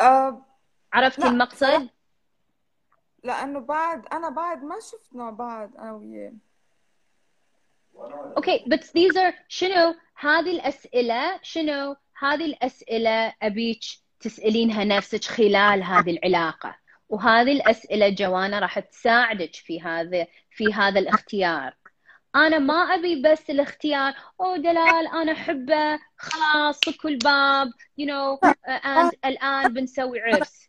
آه عرفتي لا المقصد؟ لأنه بعد أنا بعد ما شفنا بعد أنا وياه. okay but these are شنو هذه الأسئلة؟ شنو هذه الأسئلة أبيك تسألينها نفسك خلال هذه العلاقة؟ وهذه الأسئلة جوانا راح تساعدك في هذا في هذا الاختيار. أنا ما أبي بس الاختيار أو دلال أنا أحبه خلاص صكوا الباب you know and الآن بنسوي عرس.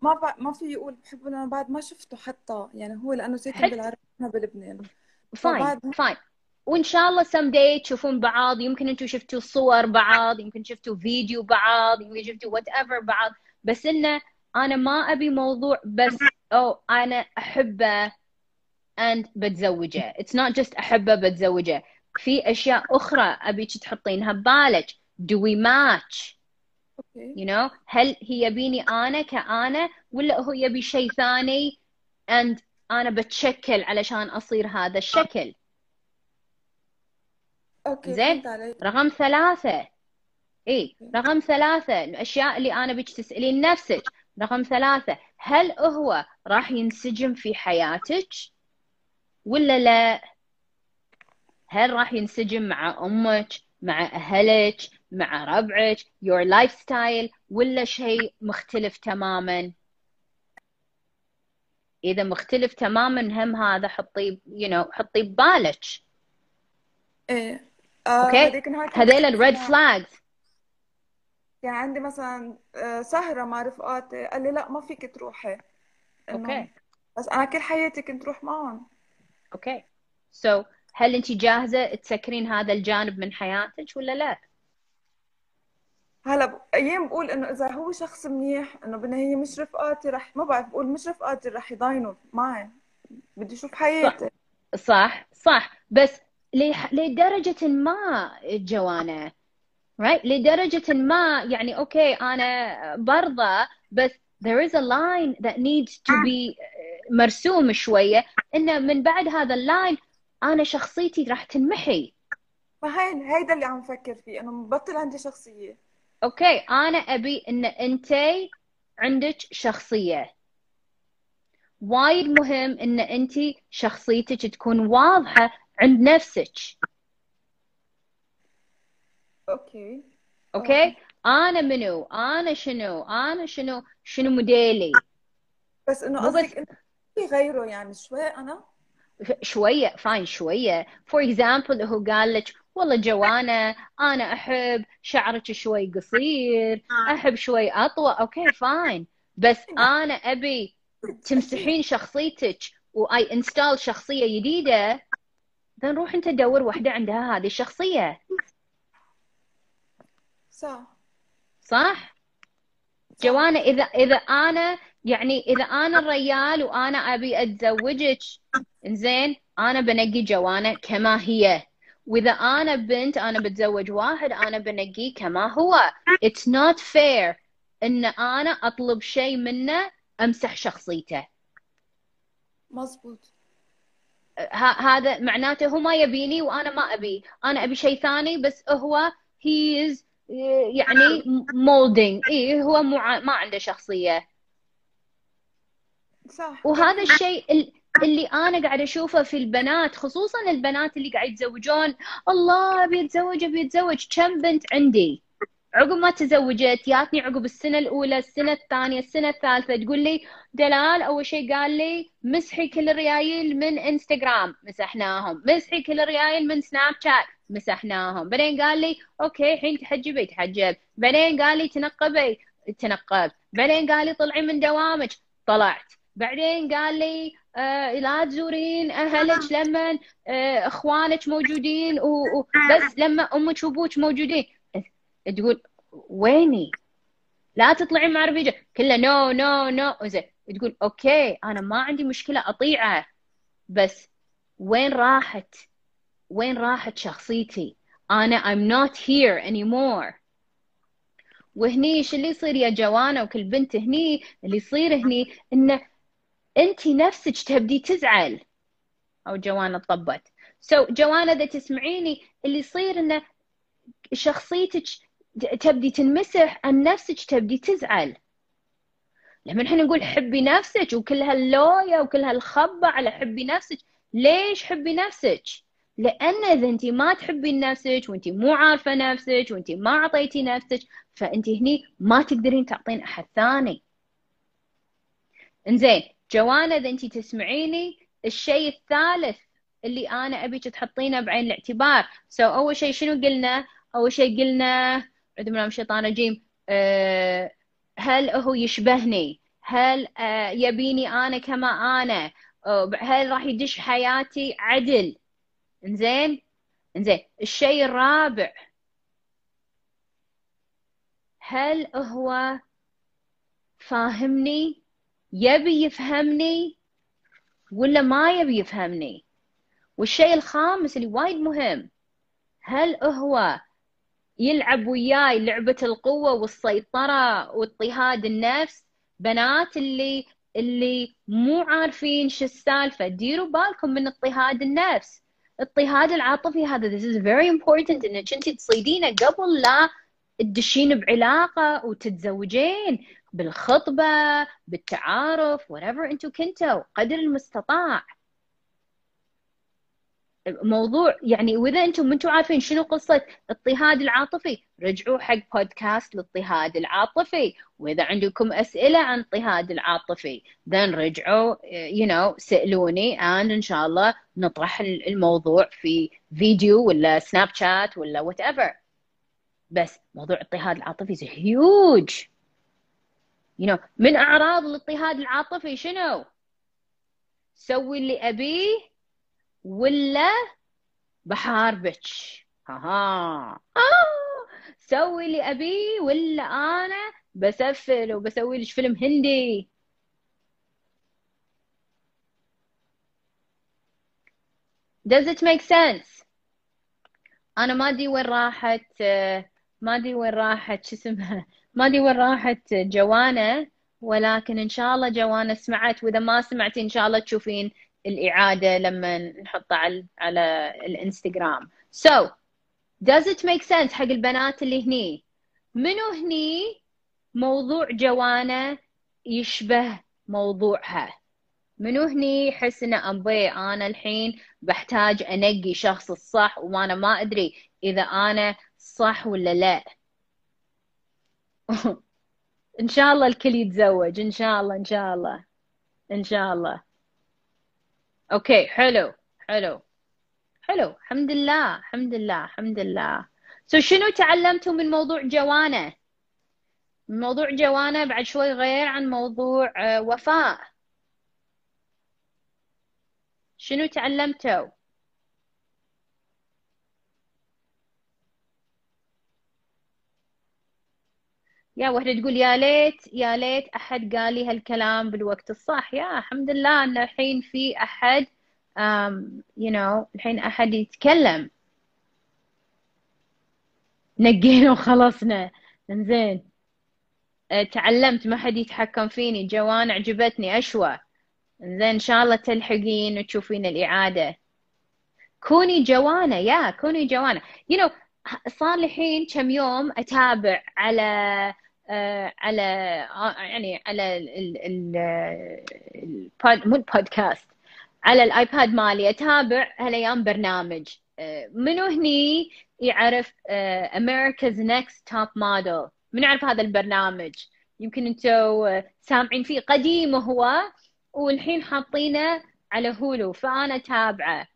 ما ب... ما في يقول بحبه لأنه بعد ما شفته حتى. يعني هو لأنه ساكن بالعراق أنا بلبنان. fine fine وإن شاء الله some day تشوفون بعض. يمكن أنتم شفتوا صور بعض يمكن شفتوا فيديو بعض يمكن شفتوا whatever بعض. بس انه أنا ما أبي موضوع بس أو أنا أحبه and بتزوجه. It's not just أحبه بتزوجه. في أشياء أخرى ابيك تحطينها ببالك. Do we match? You know? هل هي يبيني أنا كأنا ولا هو يبي شيء ثاني and أنا بتشكل علشان أصير هذا الشكل؟ أوكي زين. رقم ثلاثة. اي رقم ثلاثة. الأشياء اللي أنا بيك تسألين نفسك. رقم ثلاثة. هل هو راح ينسجم في حياتك ولا لا؟ هل راح ينسجم مع أمك مع أهلك مع ربعك your lifestyle ولا شيء مختلف تماما؟ إذا مختلف تماما هم هذا حطيه you know حطيه ببالك. آه okay؟ النهار كان هذيل ال red flags يعني عندي مثلا آه، سهرة مع رفقاتي. قال لي لا ما فيك تروحي. okay. بس أنا كل حياتي كنت روح معهم okay. so, هل انت جاهزة تسكرين هذا الجانب من حياتك ولا لا؟ هلا أيام بقول إنه إذا هو شخص منيح إنه بالنهايه مش رفقاتي رح ما بعرف بقول مش رفقاتي رح يضاينوا معي. بدي أشوف صح. حياتي. صح صح. بس لدرجة ما جوانا right لدرجة ما يعني okay أنا برضى بس there is a line that needs to be مرسوم شوية إنه من بعد هذا ال line أنا شخصيتي راح تنمحي. ما هي هيدا اللي عم فكر فيه إنه مبطل عندي شخصية. okay أنا أبي إن أنتي عندك شخصية. وايد مهم إن أنتي شخصيتك تكون واضحة عند نفسك. okay okay أنا منو؟ أنا شنو؟ أنا شنو؟ شنو موديلي؟ بس إنه قصدك إنه في غيره يعني شوي أنا؟ شوية fine شوية. for example هو قال لك والله جوانا أنا أحب شعرك شوي قصير أحب شوي أطول. okay fine بس أنا أبي تمسحين شخصيتك و install شخصية جديدة then روح أنت دور واحدة عندها هذه الشخصية. صح. صح؟ جوانا إذا إذا أنا يعني إذا أنا الريال وأنا أبي أتزوجك زين أنا بنقي جوانا كما هي. وإذا أنا بنت أنا بتزوج واحد أنا بنقيه كما هو. It's not fair إن أنا أطلب شيء منه أمسح شخصيته. مزبوط هذا معناته هو ما يبيني وأنا ما أبي. أنا أبي شيء ثاني بس هو he is يعني molding. إيه هو مو ع- ما عنده شخصية. صح. وهذا الشيء ال- اللي أنا قاعد أشوفه في البنات خصوصا البنات اللي قاعد يتزوجون. الله ابي اتزوج ابي اتزوج كم بنت عندي؟ عقب ما تزوجت جاتني عقب السنة الأولى السنة الثانية السنة الثالثة تقول لي دلال أول شيء قال لي مسحي كل الريايل من إنستغرام. مسحناهم. مسحي كل الريايل من سناب شات مسحناهم. بعدين قال لي okay الحين تحجبي تحجب. بعدين قال لي تنقبي. تنقبت بعدين قال لي طلعي من دوامك. طلعت. بعدين قال لي آه لا تزورين أهلك لما آه إخوانك موجودين وبس لما أمك وأبوك موجودين. تقول ويني؟ لا تطلعين مع رفيجة كله no no no زين. تقول okay أنا ما عندي مشكلة أطيعه. بس وين راحت؟ وين راحت شخصيتي؟ أنا I'm not here anymore. وهني إيش اللي يصير يا جوانا وكل بنت هني؟ اللي يصير هني انه انت نفسك تبدي تزعل. أو جوانا طبت. سو so, جوانا إذا تسمعيني اللي يصير انه شخصيتك تبدي تنمسح عن نفسك تبدي تزعل. لما إحنا نقول حبي نفسك وكل هاللويا وكل هالخبة على حبي نفسك ليش حبي نفسك؟ لأن إذا انت ما تحبين نفسك وانت مو عارفة نفسك وانت ما أعطيتي نفسك فانت هني ما تقدرين تعطين أحد ثاني. إنزين جوانا إذا انت تسمعيني الشيء الثالث اللي أنا أبيك تحطينه بعين الاعتبار. سو so, أول شيء شنو قلنا؟ أول شيء قلنا اعوذ بالله من الشيطان الرجيم أه هل هو يشبهني؟ هل أه يبيني أنا كما أنا؟ هل راح يدش حياتي عدل؟ إنزين؟ إنزين الشيء الرابع هل هو فاهمني؟ يبي يفهمني ولا ما يبي يفهمني؟ والشيء الخامس اللي وايد مهم هل هو يلعب وياي لعبة القوة والسيطرة واضطهاد النفس. بنات اللي اللي مو عارفين شو السالفة ديروا بالكم من اضطهاد النفس. الاضطهاد العاطفي هذا this is very important إنك أنت تصيدينه قبل لا تدشين بعلاقة وتتزوجين. بالخطبة بالتعارف whatever أنتوا كنتوا قدر المستطاع. موضوع يعني وإذا أنتم ما أنتم عارفين شنو قصة الاضطهاد العاطفي رجعوا حق بودكاست الاضطهاد العاطفي. وإذا عندكم أسئلة عن الاضطهاد العاطفي then رجعوا you know سألوني. and إن شاء الله نطرح الموضوع في فيديو ولا سناب شات ولا whatever بس موضوع الاضطهاد العاطفي is huge. You know من أعراض الاضطهاد العاطفي شنو؟ سوي اللي أبيه ولا بحاربك ها آه. سوي اللي ابيه ولا أنا بسفل وبسوي لك فيلم هندي Does it make sense؟ أنا ما أدري وين راحت ما أدري وين راحت شو اسمها ما أدري وين راحت جوانا ولكن إن شاء الله جوانا سمعت وإذا ما سمعتي إن شاء الله تشوفين الإعادة لما نحطها على على الإنستغرام. So does it make sense حق البنات اللي هني؟ منو هني موضوع جوانا يشبه موضوعها؟ منو هني يحس إنه ابي أنا الحين بحتاج أنقي شخص الصح وأنا ما أدري إذا أنا صح ولا لا. إن شاء الله الكل يتزوج إن شاء الله إن شاء الله إن شاء الله. okay حلو حلو حلو. الحمد لله الحمد لله الحمد لله. so شنو تعلمتوا من موضوع جوانا موضوع جوانا بعد شوي غير عن موضوع وفاء. شنو تعلمتوا؟ يا وحدة تقول يا ليت يا ليت أحد قال لي هالكلام بالوقت الصح. يا الحمد لله أن الحين في أحد um, you know الحين أحد يتكلم. نقينا وخلصنا. انزين. تعلمت ما حد يتحكم فيني. جوان عجبتني أشوى. زين إن شاء الله تلحقين وتشوفين الإعادة. كوني جوانة يا كوني جوانة. You know صار لي كم يوم أتابع على آه على آه يعني على ال ال ال مو البودكاست على الآيباد مالي أتابع هالأيام برنامج. آه منو هني يعرف America's Next Top Model من يعرف هذا البرنامج؟ يمكن أنتم سامعين فيه. قديم هو والحين حاطينه على Hulu فأنا تابعه.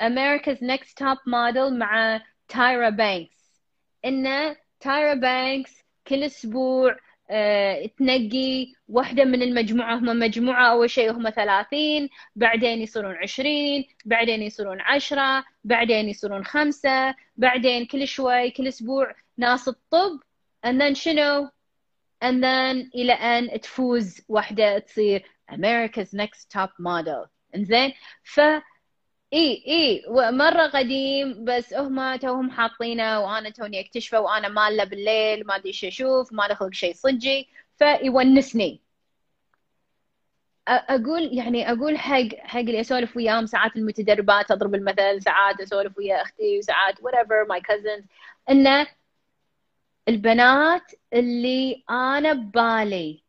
America's Next Top Model مع تايرا بانكس. إنه تايرا بانكس كل أسبوع أه تنقي واحدة من المجموعة هم مجموعة أول شيء هم ثلاثين بعدين يصيرون عشرين بعدين يصيرون عشرة بعدين يصيرون خمسة بعدين كل شوي كل أسبوع ناس الطب and then شنو؟ and then إلى أن تفوز واحدة تصير America's next top model. إنزين؟ ف إي إي مرة قديم بس هم توهم حاطينه وأنا توني أكتشفه وأنا مالة بالليل ما أدري إيش أشوف ما دخل شيء صجي فيونسني. أقول يعني أقول حق حق اللي أسولف وياهم ساعات المتدربات أضرب المثل ساعات أسولف ويا أختي وساعات whatever my cousins. إنه البنات اللي أنا ببالي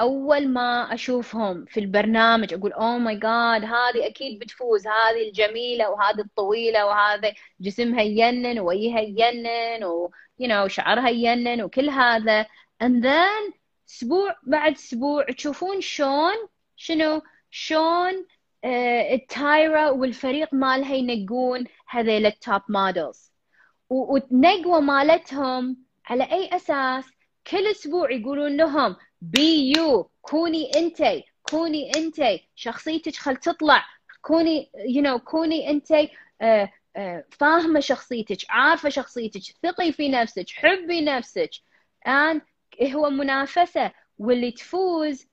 أول ما أشوفهم في البرنامج أقول اوه ماي جاد هذه أكيد بتفوز هذه الجميلة وهذه الطويلة وهذا جسمها ينن ووجهها ينن و you know شعرها ينن وكل هذا. And then أسبوع بعد أسبوع تشوفون شلون شنو؟ شلون آه التايرا والفريق مالها ينقون هذيل ال top models والنقوة مالتهم على أي أساس؟ كل أسبوع يقولون لهم be you كوني أنتي. كوني أنتي. شخصيتك خل تطلع. كوني you know, كوني أنتي. uh, uh, فاهمة شخصيتك. عارفة شخصيتك. ثقي في نفسك. حبي نفسك. And هو منافسة. واللي تفوز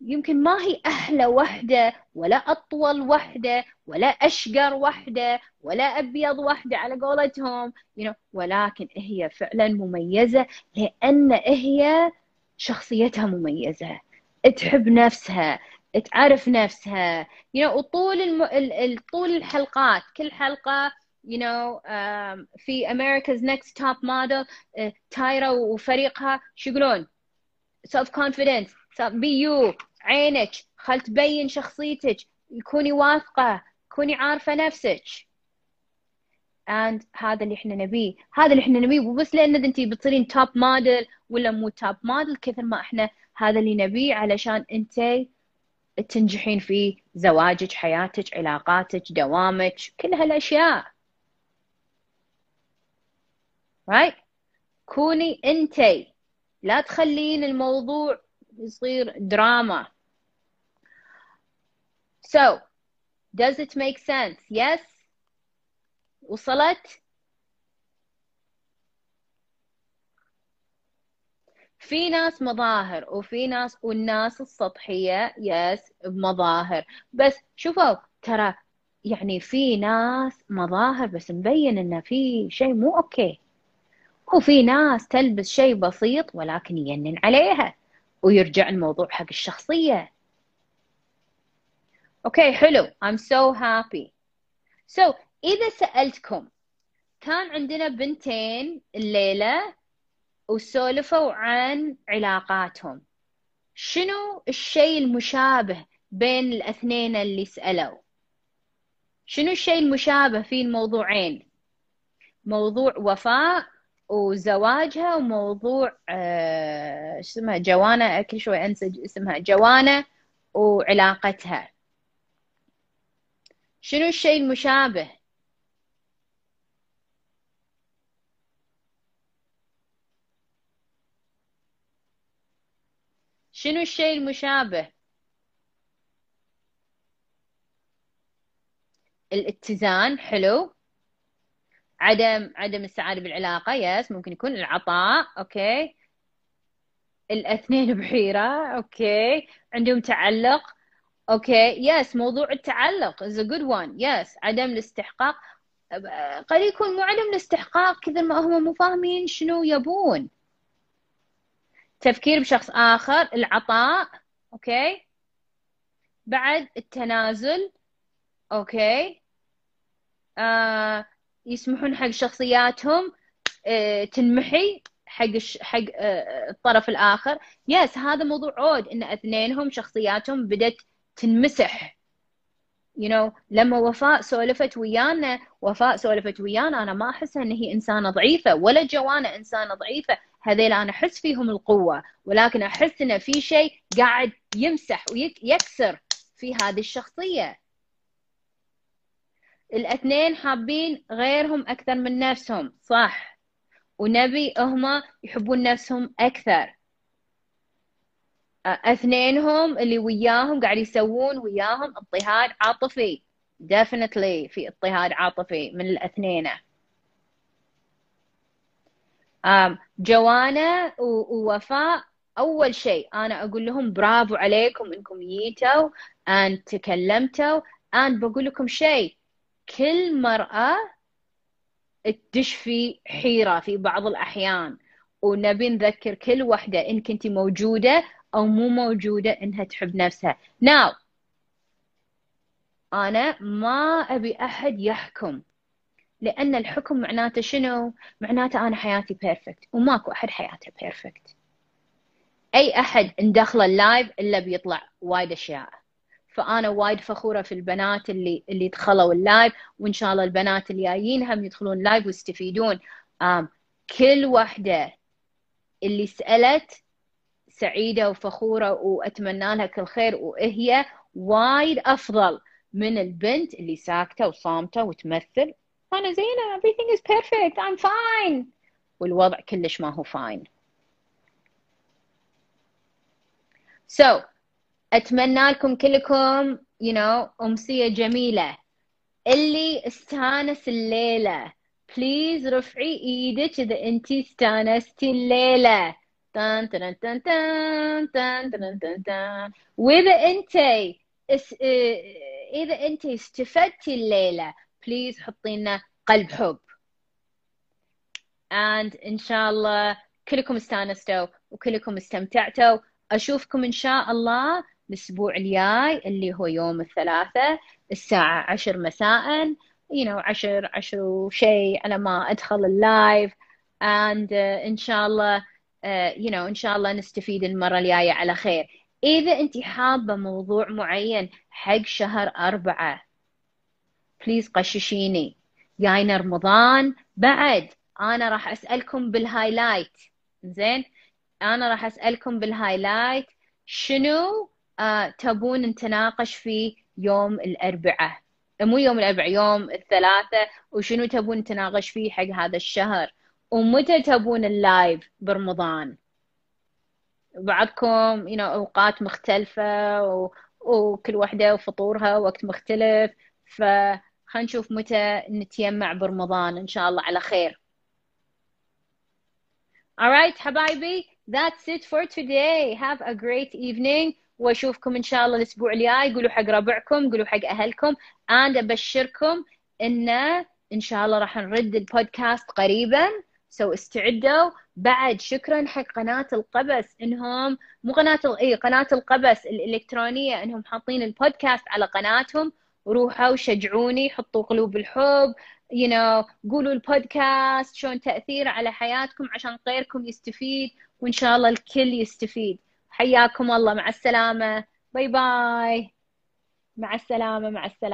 يمكن ما هي أحلى وحدة ولا أطول وحدة ولا أشقر وحدة ولا أبيض وحدة على قولتهم you know, ولكن هي فعلا مميزة لأن هي شخصيتها مميزة تحب نفسها تعرف نفسها you know, وطول الم... ال... طول الحلقات كل حلقة you know um, في America's Next Top Model uh, تايرا وفريقها شو يقولون؟ self confidence be you عينك خل تبين شخصيتك كوني واثقة كوني عارفة نفسك. And هذا اللي إحنا نبيه هذا اللي إحنا نبيه بس لأن انت بتصيرين top model ولا مو توب موديل كثر ما إحنا هذا اللي نبيه علشان أنت تنجحين في زواجك حياتك علاقاتك دوامك كل هالأشياء. Right? كوني انتي لا تخلين الموضوع يصير دراما so does it make sense? Yes. وصلت؟ في ناس مظاهر وفي ناس والناس السطحية yes بمظاهر بس شوفوا ترى يعني في ناس مظاهر بس مبين انه في شيء مو okay. وفي ناس تلبس شيء بسيط ولكن ينن عليها ويرجع الموضوع حق الشخصية. okay حلو. I'm so happy. So إذا سألتكم كان عندنا بنتين الليلة وسولفوا عن علاقاتهم. شنو الشيء المشابه بين الاثنين اللي سألوا؟ شنو الشيء المشابه في الموضوعين؟ موضوع وفاء وزواجها وموضوع آه اسمها جوانا كل شوي أنسى اسمها جوانا وعلاقتها. شنو الشيء المشابه شنو الشيء المشابه؟ الاتزان حلو. عدم عدم السعادة بالعلاقة yes ممكن يكون العطاء okay. الاثنين بحيرة okay. عندهم تعلق okay. yes موضوع التعلق is a good one yes عدم الاستحقاق قد يكون مو عدم الاستحقاق كثر ما هم مو فاهمين شنو يبون. تفكير بشخص آخر العطاء okay؟ بعد التنازل okay؟ آه يسمحون حق شخصياتهم آه تنمحي حق حق آه الطرف الآخر. yes هذا موضوع عود إن اثنينهم شخصياتهم بدت تنمسح. You know لما وفاء سولفت ويانا وفاء سولفت ويانا أنا ما احسها إن هي إنسانة ضعيفة ولا جوانا إنسانة ضعيفة. هذيل أنا أحس فيهم القوة ولكن أحس ان في شيء قاعد يمسح ويكسر في هذه الشخصية. الأثنين حابين غيرهم أكثر من نفسهم صح. ونبي هم يحبون نفسهم أكثر. أثنينهم اللي وياهم قاعد يسوون وياهم اضطهاد عاطفي. Definitely في اضطهاد عاطفي من الأثنين. جوانا ووفاء. أول شيء أنا أقول لهم برافو عليكم إنكم جيتوا أن تكلمتوا. أن بقول لكم شيء كل مرأة تدش في حيرة في بعض الأحيان. ونبي نذكر كل وحدة إن كنتي موجودة أو مو موجودة إنها تحب نفسها. now أنا ما أبي أحد يحكم. لأن الحكم معناته شنو؟ معناته أنا حياتي perfect وماكو أحد حياته perfect أي أحد ندخل ال live إلا بيطلع وايد أشياء. فأنا وايد فخورة في البنات اللي اللي دخلوا ال live وإن شاء الله البنات اللي جايين هم يدخلون live ويستفيدون. آم كل واحدة اللي سألت سعيدة وفخورة وأتمنى لها كل خير وهي وايد أفضل من البنت اللي ساكتة وصامتة وتمثل أنا زينة everything is perfect I'm fine. والوضع كلش ما هو fine. So أتمنى لكم كلكم you know أمسية جميلة. اللي استانس الليلة please رفعي إيدك إذا أنتي استانستي الليلة. تان تان تان تان تان تان تان تان وإذا أنتي إس... آه، إذا أنتي استفدتي الليلة please حطي لنا قلب حب. And إن شاء الله كلكم استانستوا وكلكم استمتعتوا. أشوفكم إن شاء الله الأسبوع الجاي اللي هو يوم الثلاثاء الساعة عشر مساء. You know عشر عشر وشيء على ما أدخل ال live and uh, إن شاء الله uh, you know إن شاء الله نستفيد المرة الجاية على خير. إذا أنت حابة موضوع معين حق شهر أربعة please قششيني جاينا رمضان بعد أنا راح اسألكم بال highlight زين أنا راح اسألكم بال highlight شنو آه تبون نتناقش فيه يوم الاربعاء مو يوم الاربعاء يوم الثلاثاء وشنو تبون نتناقش فيه حق هذا الشهر ومتى تبون ال live برمضان بعضكم you know, اوقات مختلفة و... وكل وحدة وفطورها وقت مختلف فخلينا نشوف متى نتيمع برمضان إن شاء الله على خير. Alright حبايبي that's it for today. Have a great evening. وأشوفكم إن شاء الله الأسبوع الجاي. قولوا حق ربعكم قولوا حق أهلكم. أنا أبشركم إن إن شاء الله راح نرد البودكاست قريبا. سو استعدوا. بعد شكرا حق قناة القبس إنهم مو قناة اي قناة القبس الإلكترونية إنهم حاطين البودكاست على قناتهم. روحوا شجعوني حطوا قلوب الحب you know قولوا البودكاست شلون تأثيره على حياتكم عشان غيركم يستفيد وإن شاء الله الكل يستفيد. حياكم الله. مع السلامة. باي باي مع السلامة. مع السلامة.